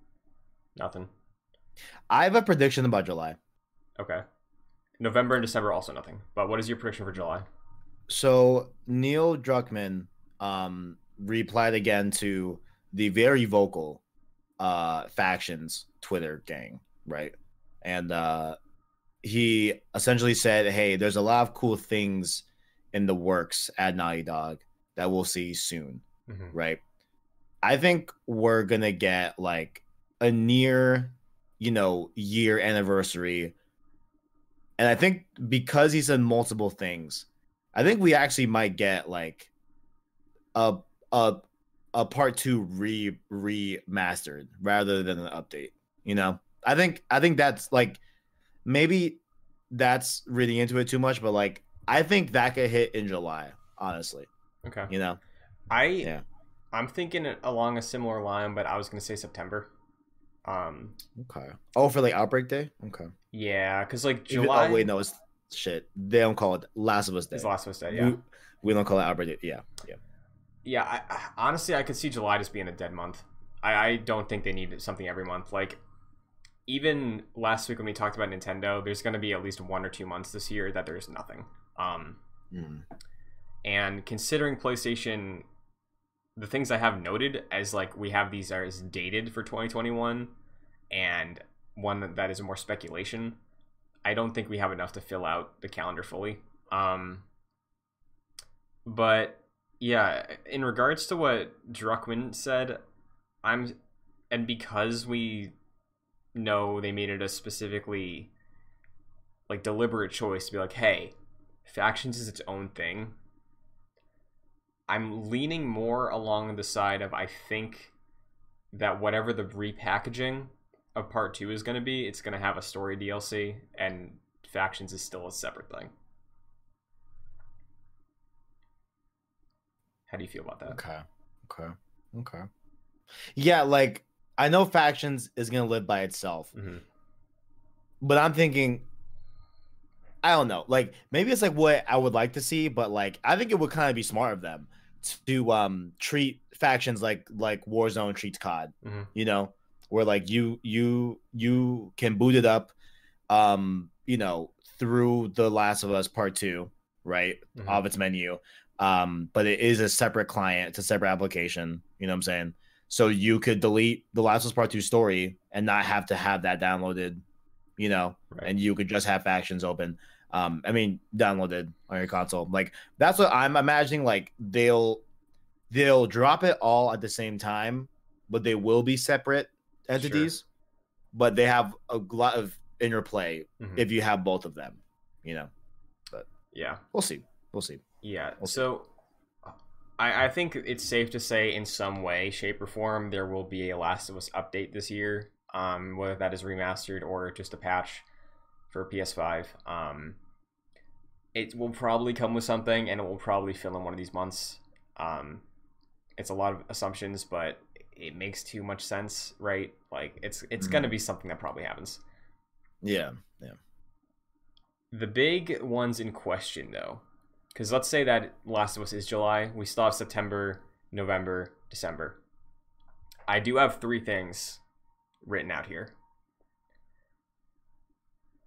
S1: nothing.
S2: I have a prediction about July.
S1: Okay. November and December also nothing. But what is your prediction for July?
S2: So Neil Druckmann um replied again to the very vocal uh factions Twitter gang, right? And uh he essentially said, Hey, there's a lot of cool things in the works at Naughty Dog that we'll see soon,
S1: Mhm.
S2: right? I think we're gonna get like a near, you know, year anniversary. And I think because he said multiple things, I think we actually might get like a a a part two re remastered rather than an update. You know, I think I think that's like maybe that's reading into it too much, but like I think that could hit in July. Honestly,
S1: Okay.
S2: you know,
S1: I
S2: Yeah.
S1: I'm thinking along a similar line, but I was gonna say September. Um,
S2: Okay. Oh, for like Outbreak Day. Okay.
S1: yeah, because like
S2: Even-
S1: July
S2: oh wait, no, it's shit. They don't call it Last of Us Day.
S1: is Last of Us Day. Yeah,
S2: We, we don't call it Outbreak Day. Yeah. Yeah.
S1: yeah. I, I, honestly, I could see July just being a dead month. I, I don't think they need something every month. Like even last week when we talked about Nintendo, there's going to be at least one or two months this year that there's nothing. Um,
S2: Mm.
S1: and considering PlayStation, the things I have noted as like we have these are as dated for 2021, and one that is more speculation. I don't think we have enough to fill out the calendar fully. Um, but yeah, in regards to what Druckmann said, I'm, and because we know they made it a specifically like deliberate choice to be like, hey, factions is its own thing. I'm leaning more along the side of I think that whatever the repackaging of part two is going to be, it's going to have a story DLC, and factions is still a separate thing. How do you feel about that?
S2: Okay. Okay. Okay. Yeah, like I know factions is gonna live by itself,
S1: hmm
S2: but I'm thinking I don't know. Like maybe it's like what I would like to see, but like I think it would kind of be smart of them to um treat factions like like Warzone treats COD.
S1: Mhm.
S2: You know, where like you you you can boot it up, um, you know, through the Last of Us Part Two, right,
S1: Mhm.
S2: of its menu. Um, but it is a separate client, it's a separate application. You know what I'm saying? So you could delete the Last of Us Part Two story and not have to have that downloaded. You know,
S1: Right.
S2: and you could just have factions open. Um, I mean, downloaded on your console. Like that's what I'm imagining. Like they'll they'll drop it all at the same time, but they will be separate entities. But they have a lot of interplay
S1: Mhm.
S2: if you have both of them. You know, But
S1: yeah.
S2: we'll see. We'll see.
S1: Yeah.
S2: We'll see.
S1: so I, I think it's safe to say in some way, shape, or form, there will be a Last of Us update this year. Um, whether that is remastered or just a patch for PS5. Um, it will probably come with something and it will probably fill in one of these months. Um, it's a lot of assumptions, but it makes too much sense, right? Like it's it's
S2: Mhm.
S1: gonna be something that probably happens.
S2: Yeah. Yeah.
S1: The big ones in question, though, because let's say that Last of Us is July, we still have September, November, December. I do have three things written out here.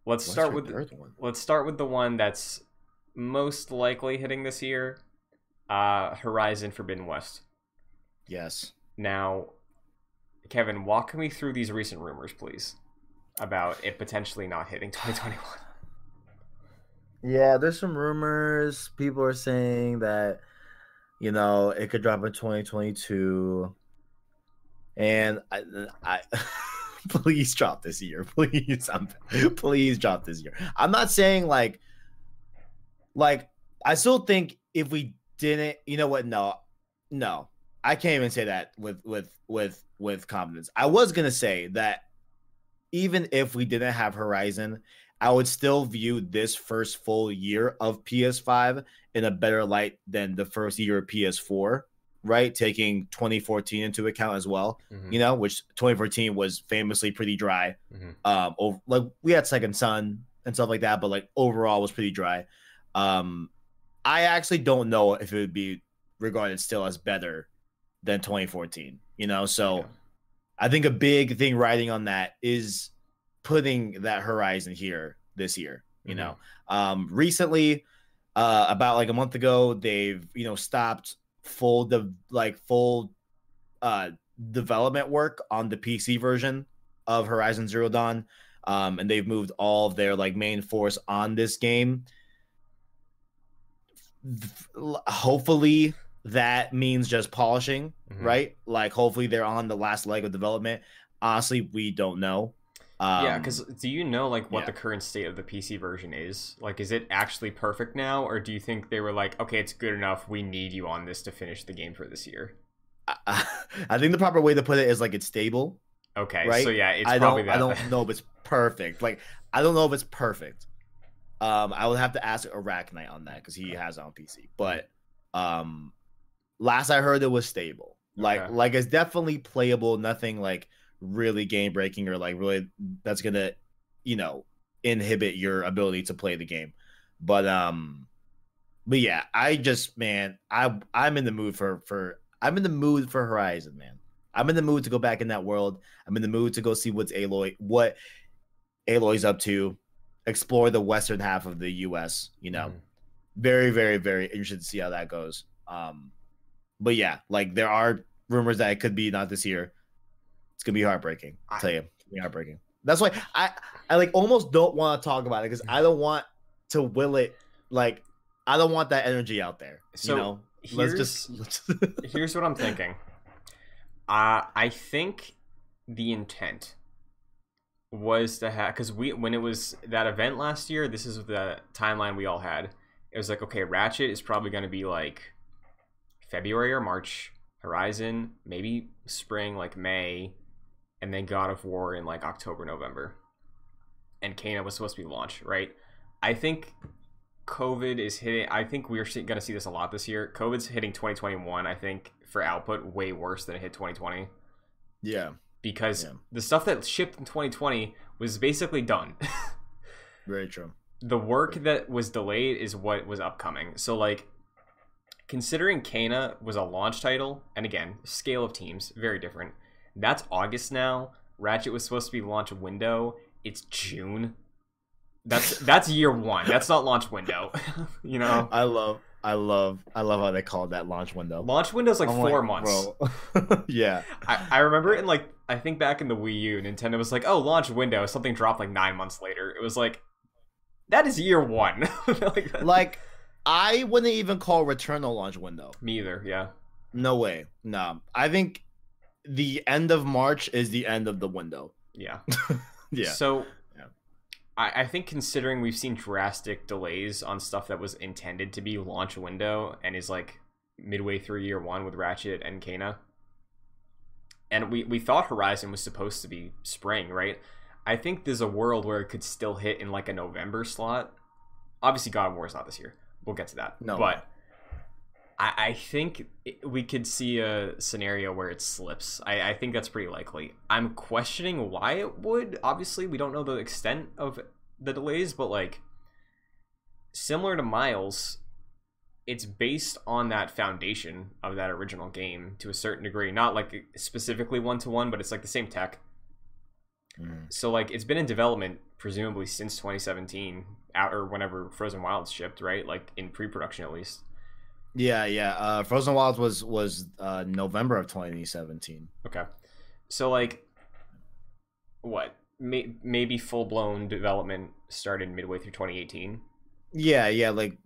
S1: Let's
S2: What's
S1: start with the, let's start with the one that's most likely hitting this year. Uh, Horizon Forbidden West.
S2: Yes.
S1: Now, Kevin, walk me through these recent rumors, please, about it potentially not hitting 2021.
S3: Yeah, there's some rumors. People are saying that, you know, it could drop in 2022.
S2: And I, I please drop this year, please. I'm, please drop this year. I'm not saying like, like I still think if we didn't, you know what? No, no, I can't even say that with with with with confidence. I was gonna say that even if we didn't have Horizon, I would still view this first full year of PS5 in a better light than the first year of PS4 right? Taking 2014 into account as well,
S1: Mhm,
S2: you know, which 2014 was famously pretty dry.
S1: mhm.
S2: Um, over, like we had Second Son and stuff like that, but like overall was pretty dry. Um, I actually don't know if it would be regarded still as better than 2014, you know. So
S1: Yeah.
S2: I think a big thing riding on that is putting that horizon here this year. You
S1: Mhm.
S2: know, um, recently, uh, about like a month ago, they've you know stopped full de- like full uh development work on the PC version of Horizon Zero Dawn. Um, and they've moved all of their like main force on this game. Hopefully that means just polishing,
S1: Mhm.
S2: right? Like hopefully they're on the last leg of development. Honestly, we don't know. Um,
S1: yeah, because do you know like what
S2: yeah.
S1: the current state of the PC version is? Like, is it actually perfect now, or do you think they were like, okay, it's good enough. We need you on this to finish the game for this year.
S2: I, I think the proper way to put it is like it's stable.
S1: Okay,
S2: Right?
S1: so yeah, it's
S2: I
S1: probably
S2: don't
S1: that.
S2: I don't know if it's perfect. Like I don't know if it's perfect. Um, I would have to ask Arachnite on that because he has it on PC. But um, last I heard, it was stable. Like
S1: Okay.
S2: like it's definitely playable. Nothing like really game breaking or like really that's gonna, you know, inhibit your ability to play the game. But um, but yeah, I just man, I I'm in the mood for for I'm in the mood for Horizon, man. I'm in the mood to go back in that world. I'm in the mood to go see what's Aloy, what Aloy's up to, explore the western half of the U.S. You know,
S1: Mhm.
S2: very, very, very interested to see how that goes. Um, but yeah, like there are rumors that it could be not this year. It's gonna be heartbreaking. I'll
S1: I-
S2: tell you, it's be heartbreaking. That's why I, I like almost don't want to talk about it because I don't want to will it. Like I don't want that energy out there.
S1: So,
S2: you know, let's just. Let's,
S1: Here's what I'm thinking. Uh, I think the intent was to have because we when it was that event last year. This is the timeline we all had. It was like okay, Ratchet is probably going to be like February or March. Horizon maybe spring like May, and then God of War in like October November. And Kena was supposed to be launched right. I think COVID is hitting. I think we're going to see this a lot this year. COVID's hitting 2021. I think for output way worse than it hit 2020
S2: yeah,
S1: because
S2: Yeah.
S1: the stuff that shipped in 2020 was basically done.
S2: very true.
S1: the work that was delayed is what was upcoming. So like considering Kena was a launch title, and again, scale of teams, very different. That's August now. Ratchet was supposed to be launch window. It's June. That's that's year one. That's not launch window. you know?
S2: I love, I love, I love how they call that launch window.
S1: Launch window's like
S2: I'm
S1: four months.
S2: yeah,
S1: I, I remember it in like I think back in the Wii U, Nintendo was like, "Oh, launch window." Something dropped like nine months later. It was like, that is year one. like,
S2: like I wouldn't even call Returnal launch window.
S1: me either. Yeah,
S2: No way. No, I think the end of March is the end of the window.
S1: yeah.
S2: Yeah,
S1: So,
S2: Yeah.
S1: I, I think considering we've seen drastic delays on stuff that was intended to be launch window and is like midway through year one with Ratchet and Kena, and we we thought Horizon was supposed to be spring, right? I think there's a world where it could still hit in like a November slot. Obviously, God of War is not this year. We'll get to that.
S2: No.
S1: but I, I think we could see a scenario where it slips. I, I think that's pretty likely. I'm questioning why it would. Obviously, we don't know the extent of the delays, but like similar to Miles, it's based on that foundation of that original game to a certain degree. Not like specifically one to one, but it's like the same tech.
S2: Mhm.
S1: So like it's been in development presumably since 2017 out or whenever Frozen Wilds shipped, right? Like in pre-production at least.
S2: yeah, yeah. Uh, Frozen Wilds was was uh, November of 2017.
S1: Okay. So like what? May- maybe full-blown development started midway through 2018.
S2: Yeah, yeah. Like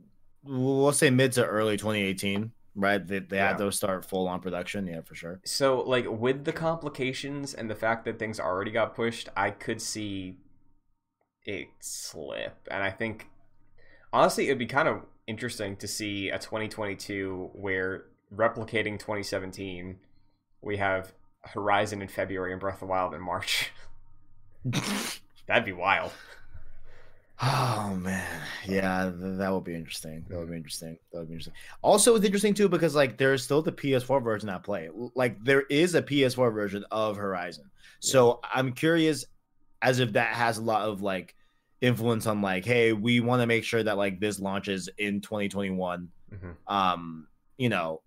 S2: we'll say mid to early 2018, right? They they had
S1: Yeah.
S2: to start full on production. Yeah, for sure.
S1: So like with the complications and the fact that things already got pushed, I could see it slip. And I think honestly it'd be kind of interesting to see a 2022 where replicating 2017 we have Horizon in February and Breath of the Wild in March. That'd be wild.
S2: Oh man, yeah, th- that would be interesting. That would be mm-hmm. interesting. That would be interesting. Also, it's interesting too because like there's still the PS4 version at play. Like there is a PS4 version of Horizon. So I'm curious as if that has a lot of like influence on like, hey, we want to make sure that like this launches in 2021.
S1: Mhm.
S2: Um, you know,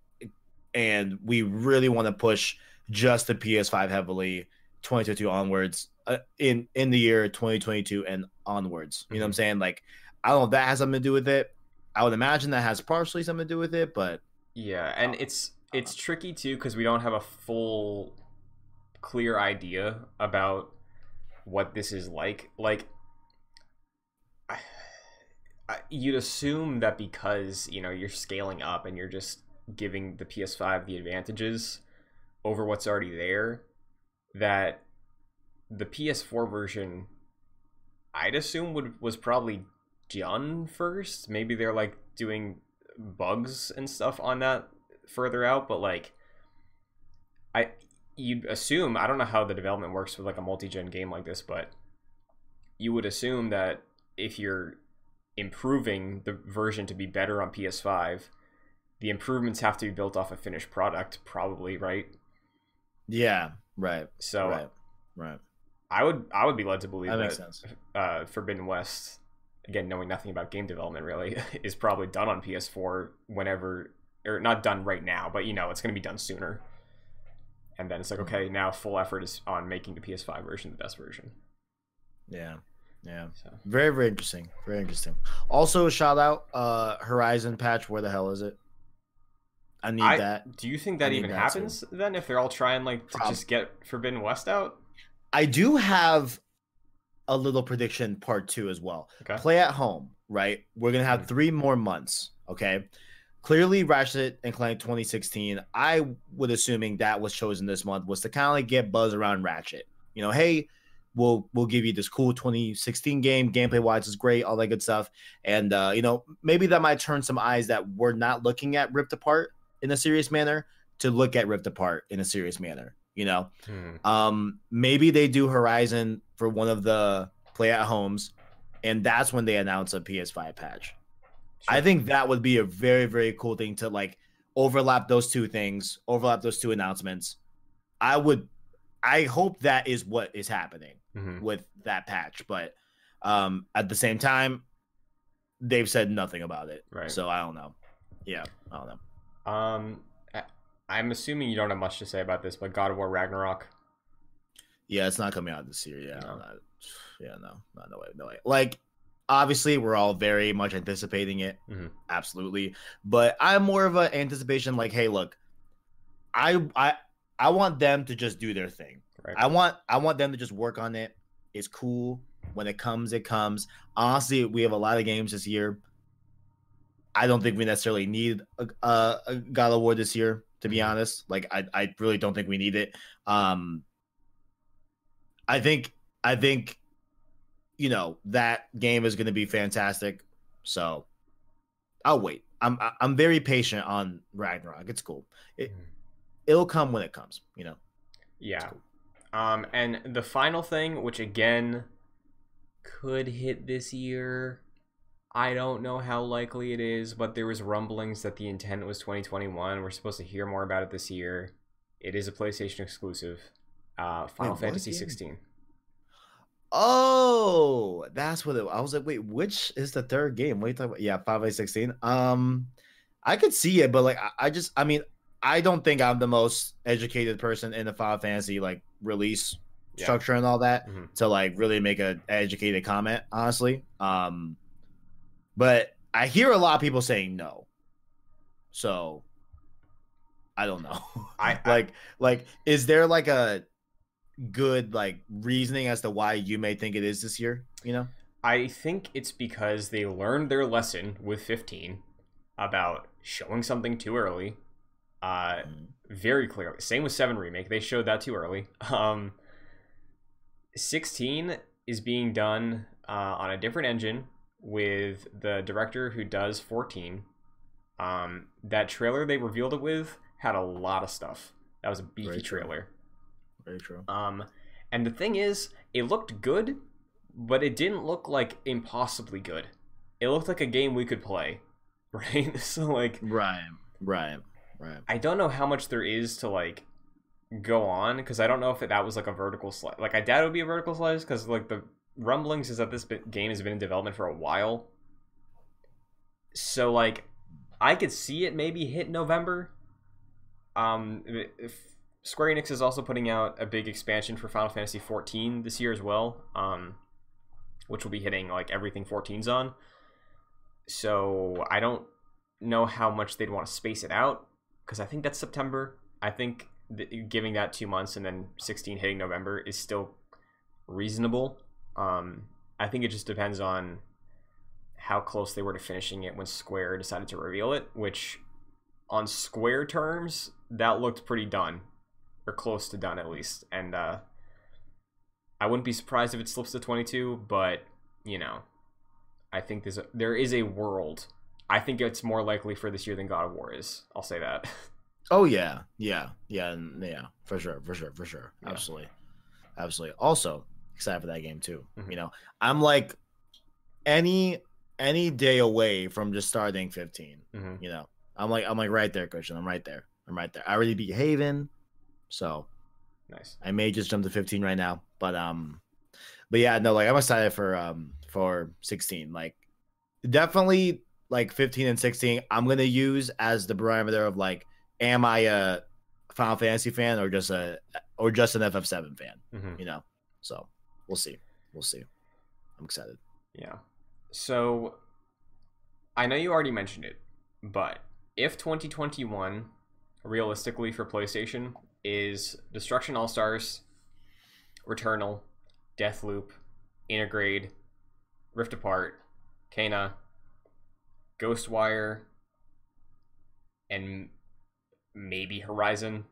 S2: and we really want to push just the PS5 heavily 2022 onwards uh, in in the year 2022 and onwards. You know what I'm saying? Like, I don't know if that has something to do with it. I would imagine that has partially something to do with it, but
S1: Yeah, and it's it's tricky too because we don't have a full clear idea about what this is like. Like I, I, you'd assume that because, you know, you're scaling up and you're just giving the PS5 the advantages over what's already there that the PS4 version I'd assume would was probably done first. Maybe they're like doing bugs and stuff on that further out, but like I you'd assume I don't know how the development works with like a multi-gen game like this, but you would assume that if you're improving the version to be better on PS5, the improvements have to be built off a finished product, probably, right?
S2: yeah, right.
S1: So
S2: right. Right.
S1: I would I would be led to believe
S2: That
S1: that,
S2: makes sense.
S1: uh, Forbidden West, again knowing nothing about game development really, is probably done on PS4 whenever or not done right now, but you know it's going to be done sooner. And then it's like,
S2: Mm-hmm.
S1: okay, now full effort is on making the PS5 version the best version.
S2: Yeah. Yeah.
S1: So
S2: Very, very interesting. Very interesting. Also, a shout out uh Horizon patch. Where the hell is it? I need
S1: I-
S2: that.
S1: do you think that even
S2: that
S1: happens then if they're all trying like to just get Forbidden West out?
S2: I do have a little prediction part two as well.
S1: Okay.
S2: Play at home, right? We're gonna have
S1: Mhm.
S2: three more months. Okay. Clearly, Ratchet and Clank 2016. I would assuming that was chosen this month was to kind of like get buzz around Ratchet. You know, hey, we'll we'll give you this cool 2016 game. Gameplay wise is great, all that good stuff. And uh, you know, maybe that might turn some eyes that we're not looking at Rift Apart in a serious manner to look at Rift Apart in a serious manner. You know,
S1: Hmm.
S2: um, maybe they do Horizon for one of the play at homes, and that's when they announce a PS5 patch. I think that would be a very, very cool thing to like overlap those two things, overlap those two announcements. I would, I hope that is what is happening
S1: Mhm.
S2: with that patch, but um, at the same time, they've said nothing about it.
S1: Right.
S2: So I don't know. Yeah, I don't know.
S1: Um, I'm assuming you don't have much to say about this, but God of War Ragnarok.
S2: Yeah, it's not coming out this year. Yeah,
S1: No.
S2: not- yeah, no, no, no way, no way. Like, obviously, we're all very much anticipating it,
S1: Mhm.
S2: absolutely. But I'm more of an anticipation. Like, hey, look, I, I, I want them to just do their thing.
S1: Right.
S2: I want, I want them to just work on it. It's cool when it comes. It comes. Honestly, we have a lot of games this year. I don't think we necessarily need a, a, a God of War this year. To be
S1: Mhm.
S2: honest, like I, I really don't think we need it. Um, I think I think you know that game is going to be fantastic. So I'll wait. I'm I'm very patient on Ragnarok. It's cool. It
S1: Mhm.
S2: it'll come when it comes. You know.
S1: Yeah. Um, and the final thing, which again could hit this year, I don't know how likely it is, but there was rumblings that the intent was 2021. We're supposed to hear more about it this year. It is a PlayStation exclusive. Uh, Final
S2: what
S1: Fantasy 16.
S2: Oh, that's what it. I was like, wait, which is the third game? What are you talking about? Yeah, five by sixteen. Um, I could see it, but like, I, I just, I mean, I don't think I'm the most educated person in the Final Fantasy like release
S1: Yeah.
S2: structure and all that
S1: Mhm.
S2: to like really make a educated comment, honestly. Um, but I hear a lot of people saying no, so I don't know.
S1: I- I-
S2: like, like, is there like a good like reasoning as to why you may think it is this year? You know?
S1: I think it's because they learned their lesson with 15 about showing something too early. Uh, very clearly. Same with 7 Remake. They showed that too early. Um, 16 is being done uh, on a different engine with the director who does 14. Um, that trailer they revealed it with had a lot of stuff. That was a beefy trailer.
S2: Very true.
S1: Um, and the thing is, it looked good, but it didn't look like impossibly good. It looked like a game we could play, right? so like,
S2: Right. Right. Right.
S1: I don't know how much there is to like go on because I don't know if that was like a vertical slice. Like I doubt it would be a vertical slice because like the rumblings is that this game has been in development for a while. So like, I could see it maybe hit November. Um, if Square Enix is also putting out a big expansion for Final Fantasy 14 this year as well. Um, which will be hitting like everything 14's on. So I don't know how much they'd want to space it out because I think that's September. I think th- giving that two months and then 16 hitting November is still reasonable. Um, I think it just depends on how close they were to finishing it when Square decided to reveal it, which on Square terms, that looked pretty done or close to done at least. And uh, I wouldn't be surprised if it slips to 22, but you know, I think there's a, there is a world. I think it's more likely for this year than God of War is. I'll say that.
S2: Oh yeah, yeah, yeah, yeah, for sure, for sure, for sure,
S1: Yeah.
S2: absolutely, absolutely. Also excited for that game too.
S1: Mhm.
S2: You know, I'm like any any day away from just starting 15.
S1: hmm
S2: You know, I'm like I'm like right there, Christian. I'm right there. I'm right there. I already beat Haven, so
S1: Nice.
S2: I may just jump to 15 right now, but um, but yeah, no, like I'm excited for um for 16. Like definitely like 15 and 16. I'm gonna use as the barometer of like, am I a Final Fantasy fan or just a or just an FF7 fan?
S1: hmm
S2: You know, so we'll see. We'll see. I'm excited.
S1: Yeah. So I know you already mentioned it, but if 2021 realistically for PlayStation is Destruction All Stars, Returnal, Deathloop, Intergrade, Rift Apart, Kena, Ghostwire, and maybe Horizon.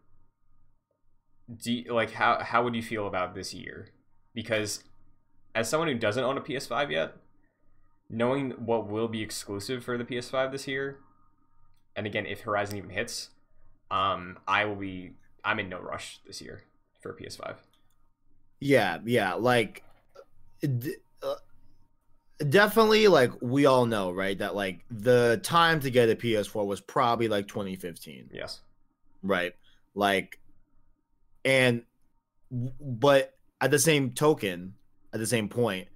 S1: Do you, like how how would you feel about this year? Because as someone who doesn't own a PS5 yet, knowing what will be exclusive for the PS5 this year, and again, if Horizon even hits, um, I will be. I'm in no rush this year for PS5.
S2: Yeah, yeah, like d- uh, definitely like we all know, right? That like the time to get a PS4 was probably like 2015,
S1: Yes.
S2: right? Like and but at the same token, at the same point,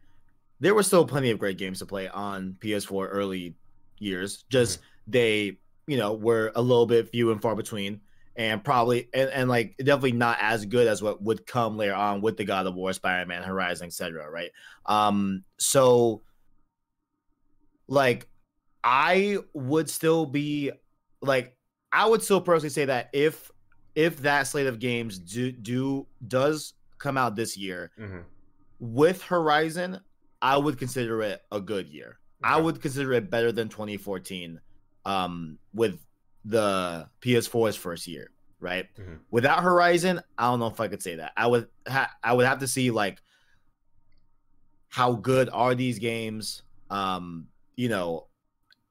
S2: there were still plenty of great games to play on PS4 early years. Just they, you know, were a little bit few and far between and probably and, and like definitely not as good as what would come later on with the God of War, Spider-Man, Horizon, etc. Right. Um, so like I would still be like I would still personally say that if if that slate of games do do does come out this year
S1: hmm
S2: with Horizon, I would consider it a good year. I would consider it better than 2014 um with the PS4's first year, right?
S1: Mhm.
S2: Without Horizon, I don't know if I could say that. I would ha- I would have to see like how good are these games? Um, you know,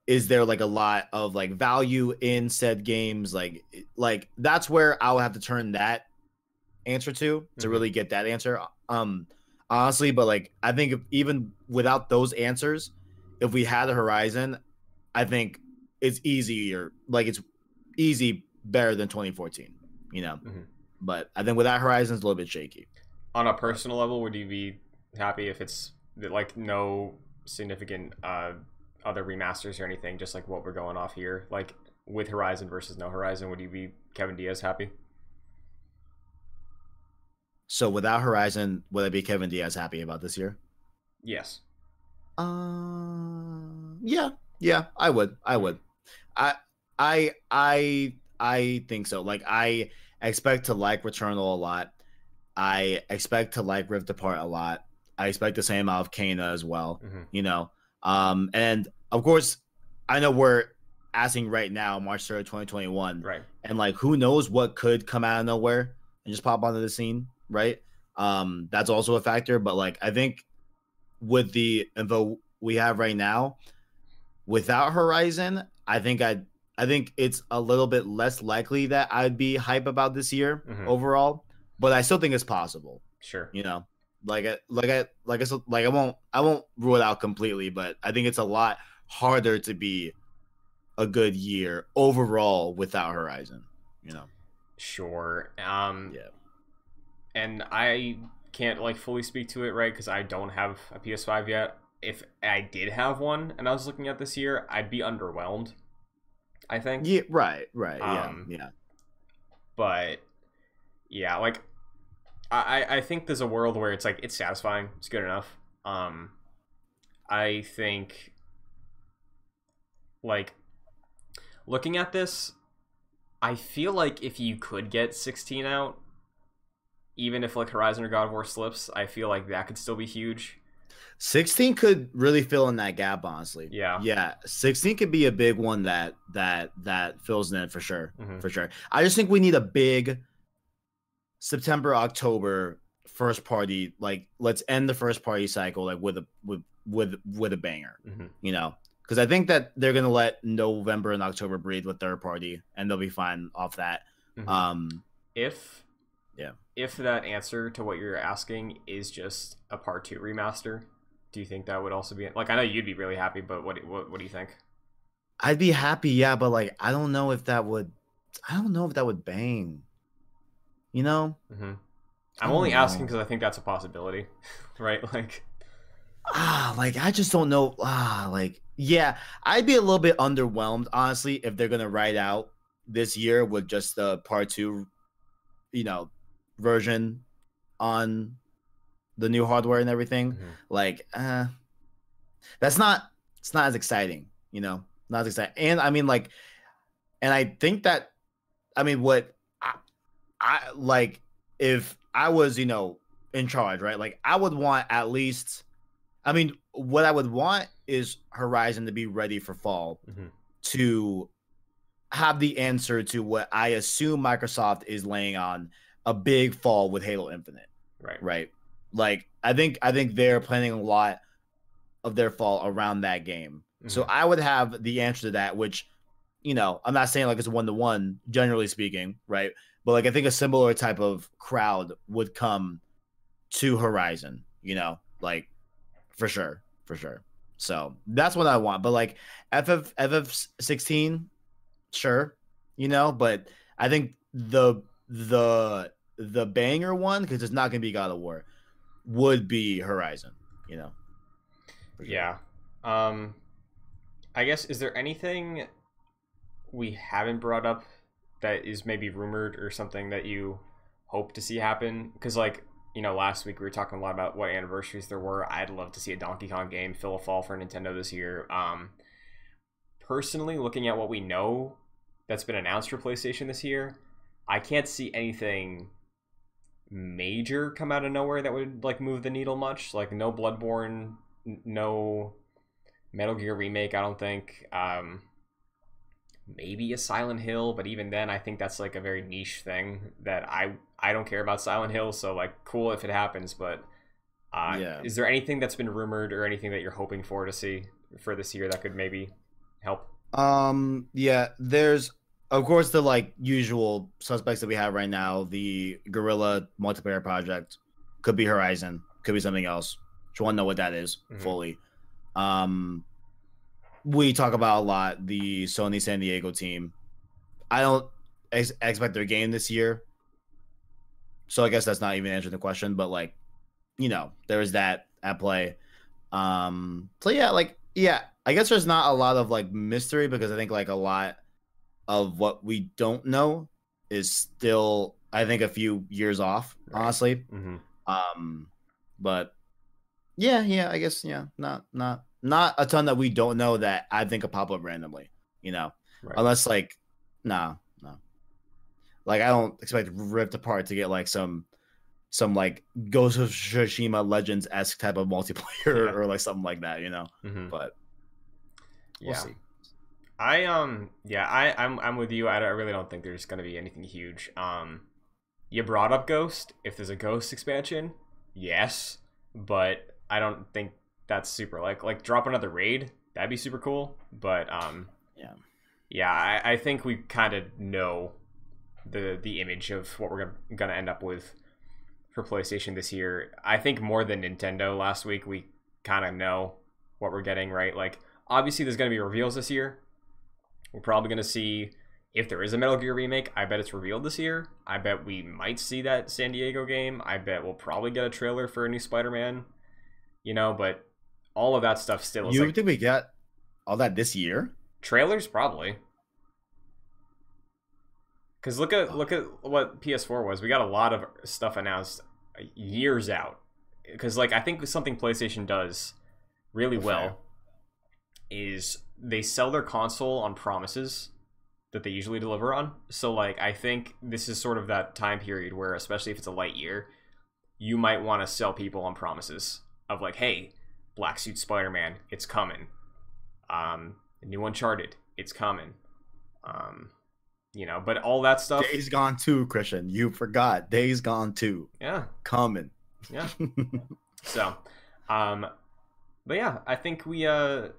S2: is there like a lot of like value in said games? Like like that's where I would have to turn that answer to to
S1: Mhm.
S2: really get that answer. Um honestly, but like I think if, even without those answers, if we had a Horizon, I think it's easier. Like it's easy better than 2014. You know,
S1: Mhm.
S2: but I think without Horizon, it's a little bit shaky.
S1: On a personal level, would you be happy if it's like no significant uh, other remasters or anything, just like what we're going off here, like with Horizon versus no Horizon? Would you be Kevin Diaz happy?
S2: So without Horizon, would I be Kevin Diaz happy about this year?
S1: Yes.
S2: Uh, yeah, yeah, I would, I would, I, I, I, I think so. Like, I expect to like Returnal a lot. I expect to like Rift Apart a lot. I expect the same out of Kena as well.
S1: hmm
S2: You know, um, and of course, I know we're asking right now, March third, twenty twenty one,
S1: Right.
S2: and like who knows what could come out of nowhere and just pop onto the scene, right? Um, that's also a factor. But like I think with the info we have right now, without Horizon, I think I I think it's a little bit less likely that I'd be hype about this year
S1: Mhm.
S2: overall. But I still think it's possible,
S1: Sure.
S2: you know. Like I like I like I like I won't I won't rule it out completely, but I think it's a lot harder to be a good year overall without Horizon, you know.
S1: Sure. Um,
S2: Yeah.
S1: and I can't like fully speak to it, right? Because I don't have a PS5 yet. If I did have one and I was looking at this year, I'd be underwhelmed. I think.
S2: Yeah, right, right.
S1: Um,
S2: yeah, yeah.
S1: But yeah, like I I- I think there's a world where it's like it's satisfying. It's good enough. Um, I think like looking at this, I feel like if you could get 16 out, even if like Horizon or God of War slips, I feel like that could still be huge.
S2: 16 could really fill in that gap, honestly.
S1: Yeah.
S2: Yeah. 16 could be a big one that that that fills in for sure.
S1: Mhm.
S2: For sure. I just think we need a big September, October first party. Like let's end the first party cycle like with a with with with a banger.
S1: hmm
S2: you know, because I think that they're gonna let November and October breathe with third party, and they'll be fine off that.
S1: Mhm.
S2: Um,
S1: if
S2: Yeah.
S1: if that answer to what you're asking is just a part two remaster do you think that would also be like i know you'd be really happy but what what, what do you think
S2: I'd be happy, yeah, but like I don't know if that would, I don't know if that would bang. You know,
S1: hmm I'm only asking because I think that's a possibility, right? Like,
S2: ah, like I just don't know. Ah, like yeah, I'd be a little bit underwhelmed honestly if they're gonna write out this year with just the part two, you know, version on the new hardware and everything.
S1: Mhm.
S2: Like, uh, that's not. It's not as exciting, you know. Not as exciting, and I mean, like, and I think that, I mean, what I, I like if I was, you know, in charge, right? Like, I would want at least. I mean, what I would want is Horizon to be ready for fall
S1: Mhm.
S2: to have the answer to what I assume Microsoft is laying on a big fall with Halo Infinite,
S1: right,
S2: right? Like I think I think they're planning a lot of their fall around that game. So
S1: Mhm.
S2: I would have the answer to that, which you know, I'm not saying like it's one to one, generally speaking, right? But like I think a similar type of crowd would come to Horizon, you know, like for sure, for sure. So that's what I want. But like FF FF 16, sure, you know, but I think the the the banger one because it's not gonna be God of War would be Horizon, you know. sure.
S1: Yeah. Um, I guess is there anything we haven't brought up that is maybe rumored or something that you hope to see happen? Because like you know, last week we were talking a lot about what anniversaries there were. I'd love to see a Donkey Kong game fill a fall for Nintendo this year. Um, personally, looking at what we know that's been announced for PlayStation this year, I can't see anything major come out of nowhere that would like move the needle much. Like no Bloodborne, n- no Metal Gear remake. I don't think. Um, maybe a Silent Hill, but even then, I think that's like a very niche thing that I I don't care about Silent Hill. So like, cool if it happens, but uh,
S2: Yeah.
S1: is there anything that's been rumored or anything that you're hoping for to see for this year that could maybe help?
S2: Um, yeah, there's of course the like usual suspects that we have right now. The Guerrilla multiplayer project could be Horizon, could be something else. Just want to know what that is
S1: Mhm.
S2: fully. Um, we talk about a lot the Sony San Diego team. I don't ex- expect their game this year, so I guess that's not even answering the question. But like, you know, there is that at play. Um, so yeah, like yeah, I guess there's not a lot of like mystery because I think like a lot of what we don't know is still I think a few years off,
S1: Right.
S2: honestly.
S1: Mm-hmm.
S2: Um, but yeah, yeah, I guess yeah, not not not a ton that we don't know that I think could pop up randomly, you know,
S1: Right.
S2: unless like no, nah. like I don't expect Rift Apart to get like some some like Ghost of Tsushima Legends esque type of multiplayer
S1: Yeah.
S2: or like something like that, you know.
S1: Mm-hmm.
S2: But we'll
S1: yeah.
S2: see.
S1: I um yeah I I'm I'm with you. I, don't- I really don't think there's gonna be anything huge. Um, you brought up Ghost. If there's a Ghost expansion, yes, but I don't think that's super like like drop another raid. That'd be super cool. But um
S2: Yeah.
S1: yeah I, I think we kind of know the the image of what we're gonna, end up with for PlayStation this year. I think more than Nintendo last week we kind of know what we're getting right. Like obviously there's gonna be reveals this year. We're probably gonna see if there is a Metal Gear remake. I bet it's revealed this year. I bet we might see that San Diego game. I bet we'll probably get a trailer for a new Spider-Man. You know, but all of that stuff still is
S2: You
S1: like
S2: think we get all that this year?
S1: trailers probably. Cause look at look at what PS4 was. We got a lot of stuff announced years out. Cause like I think something PlayStation does really well is they sell their console on promises that they usually deliver on. So like I think this is sort of that time period where especially if it's a light year, you might want to sell people on promises of like, hey, Black Suit Spider-Man, it's coming. Um, new Uncharted, it's coming. Um, you know, but all that stuff,
S2: Days Gone too, Christian. You forgot. Days Gone too.
S1: yeah,
S2: Coming.
S1: yeah. So, um, but yeah, I think we uh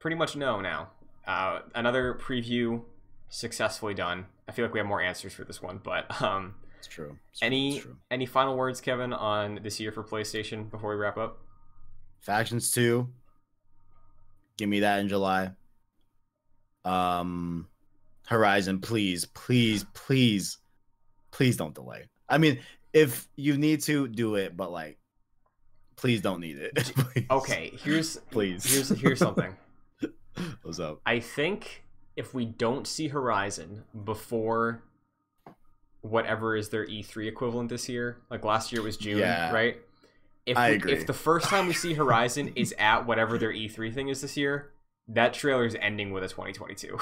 S1: pretty much know now. Uh, another preview successfully done. I feel like we have more answers for this one, but um,
S2: It's true. It's
S1: any
S2: true.
S1: any final words, Kevin, on this year for PlayStation before we wrap up?
S2: Factions 2. Give me that in July. Um Horizon, please, please, please, please don't delay. I mean, if you need to do it, but like, please don't need it. Please.
S1: Okay, here's
S2: please.
S1: here's here's something.
S2: What's up?
S1: I think if we don't see Horizon before whatever is their E3 equivalent this year, like last year was June,
S2: Yeah.
S1: right? If
S2: I
S1: we-
S2: agree.
S1: if the first time we see Horizon is at whatever their E3 thing is this year, that trailer is ending with a 2022.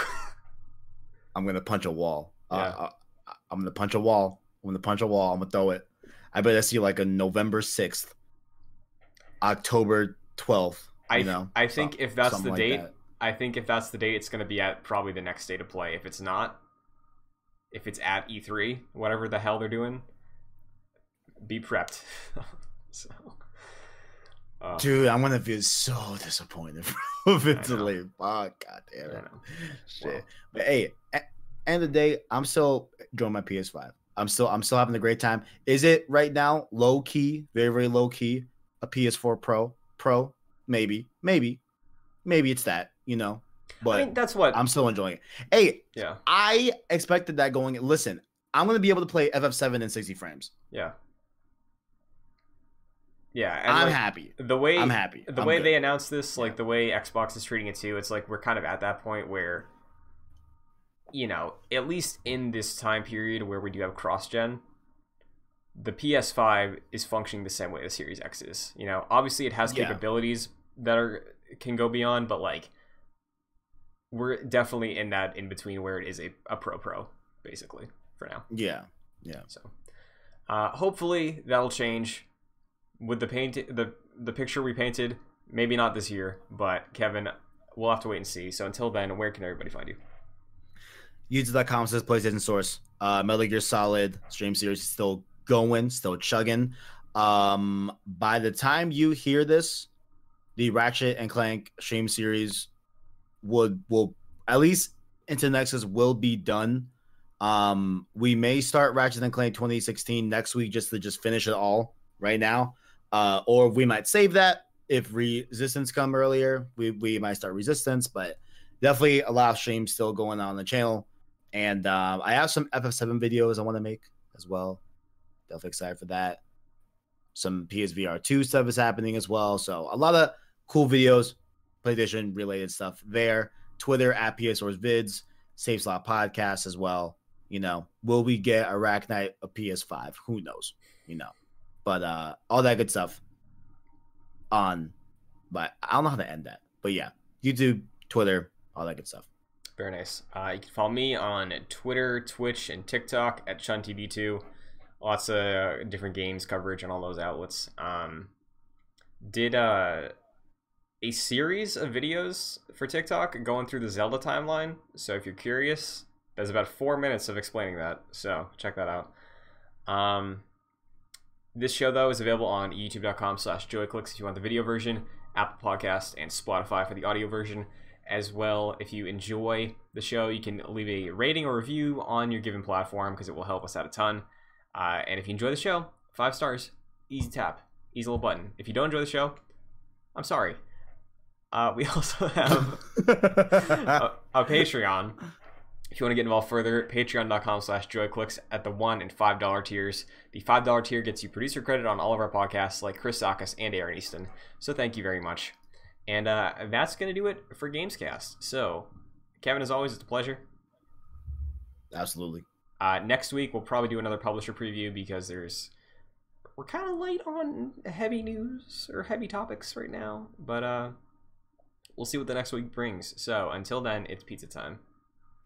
S2: I'm gonna punch a wall.
S1: Yeah.
S2: Uh, uh, I'm gonna punch a wall. I'm gonna punch a wall. I'm gonna throw it. I bet I see like a November sixth, October twelfth.
S1: I
S2: You know,
S1: I think
S2: some-
S1: if that's the
S2: like
S1: date,
S2: that.
S1: I think if that's the date, it's going to be at probably the next day to play. If it's not, if it's at E3, whatever the hell they're doing, be prepped. so, uh,
S2: dude, I'm gonna be so disappointed if it's delayed. Fuck, god damn it. Shit.
S1: Well.
S2: But hey, at end of the day, I'm still enjoying my PS5. I'm still I'm still having a great time. Is it right now low key, very very low key, a PS4 Pro? Pro, maybe, maybe, maybe it's that. You know, but
S1: I mean, that's what.
S2: I'm still enjoying it. Hey,
S1: yeah,
S2: I expected that going. Listen, I'm gonna be able to play FF7 in 60 frames.
S1: yeah, yeah. And
S2: I'm
S1: like,
S2: happy.
S1: The way
S2: I'm happy.
S1: the
S2: I'm
S1: way
S2: good.
S1: they announced this, like
S2: Yeah.
S1: the way Xbox is treating it too, it's like we're kind of at that point where, you know, at least in this time period where we do have cross gen, the PS5 is functioning the same way the Series X is. You know, obviously it has
S2: Yeah.
S1: capabilities that are can go beyond, but like we're definitely in that in between where it is a, a pro pro basically for now.
S2: Yeah, yeah.
S1: So, uh, hopefully that'll change with the paint, the the picture we painted. Maybe not this year, but Kevin, we'll have to wait and see. So until then, where can everybody find you?
S2: YouTube.com says PlayStation Source. Uh, Metal Gear Solid stream series is still going, still chugging. Um, by the time you hear this, the Ratchet and Clank stream series would will at least into Nexus will be done. Um, we may start Ratchet and Clank 2016 next week just to just finish it all right now. Uh, or we might save that if Resistance come earlier. We we might start Resistance, but definitely a lot of streams still going on the channel. And um, I have some FF7 videos I want to make as well. Definitely excited for that. Some PSVR 2 stuff is happening as well. So a lot of cool videos, PlayStation related stuff there. Twitter at PS PSOR's vids, Safe Slot Podcast as well. You know, will we get a Rack Arachnite a PS5? Who knows? You know, but uh all that good stuff on. But I don't know how to end that. But yeah, YouTube, Twitter, all that good stuff.
S1: Very nice. Uh, you can follow me on Twitter, Twitch, and TikTok at ChunTV2. Lots of different games coverage on all those outlets. Um, did uh, a series of videos for TikTok going through the Zelda timeline. So if you're curious, there's about four minutes of explaining that. So check that out. Um, this show though is available on youtube.com slash joyclicks if you want the video version, Apple Podcast, and Spotify for the audio version as well. If you enjoy the show, you can leave a rating or review on your given platform because it will help us out a ton. Uh, and if you enjoy the show, five stars, easy tap, easy little button. If you don't enjoy the show, I'm sorry. Uh, we also have a, a Patreon. If you want to get involved further, patreon.com slash joyclicks at the one and five dollar tiers. The five dollar tier gets you producer credit on all of our podcasts like Chris Sakas and Aaron Easton. So thank you very much. And uh, that's going to do it for Gamescast. So, Kevin, as always, it's a pleasure.
S2: Absolutely.
S1: Uh, next week, we'll probably do another publisher preview because there's. We're kind of light on heavy news or heavy topics right now. But uh, we'll see what the next week brings. So, until then, it's pizza time.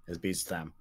S2: It's pizza time.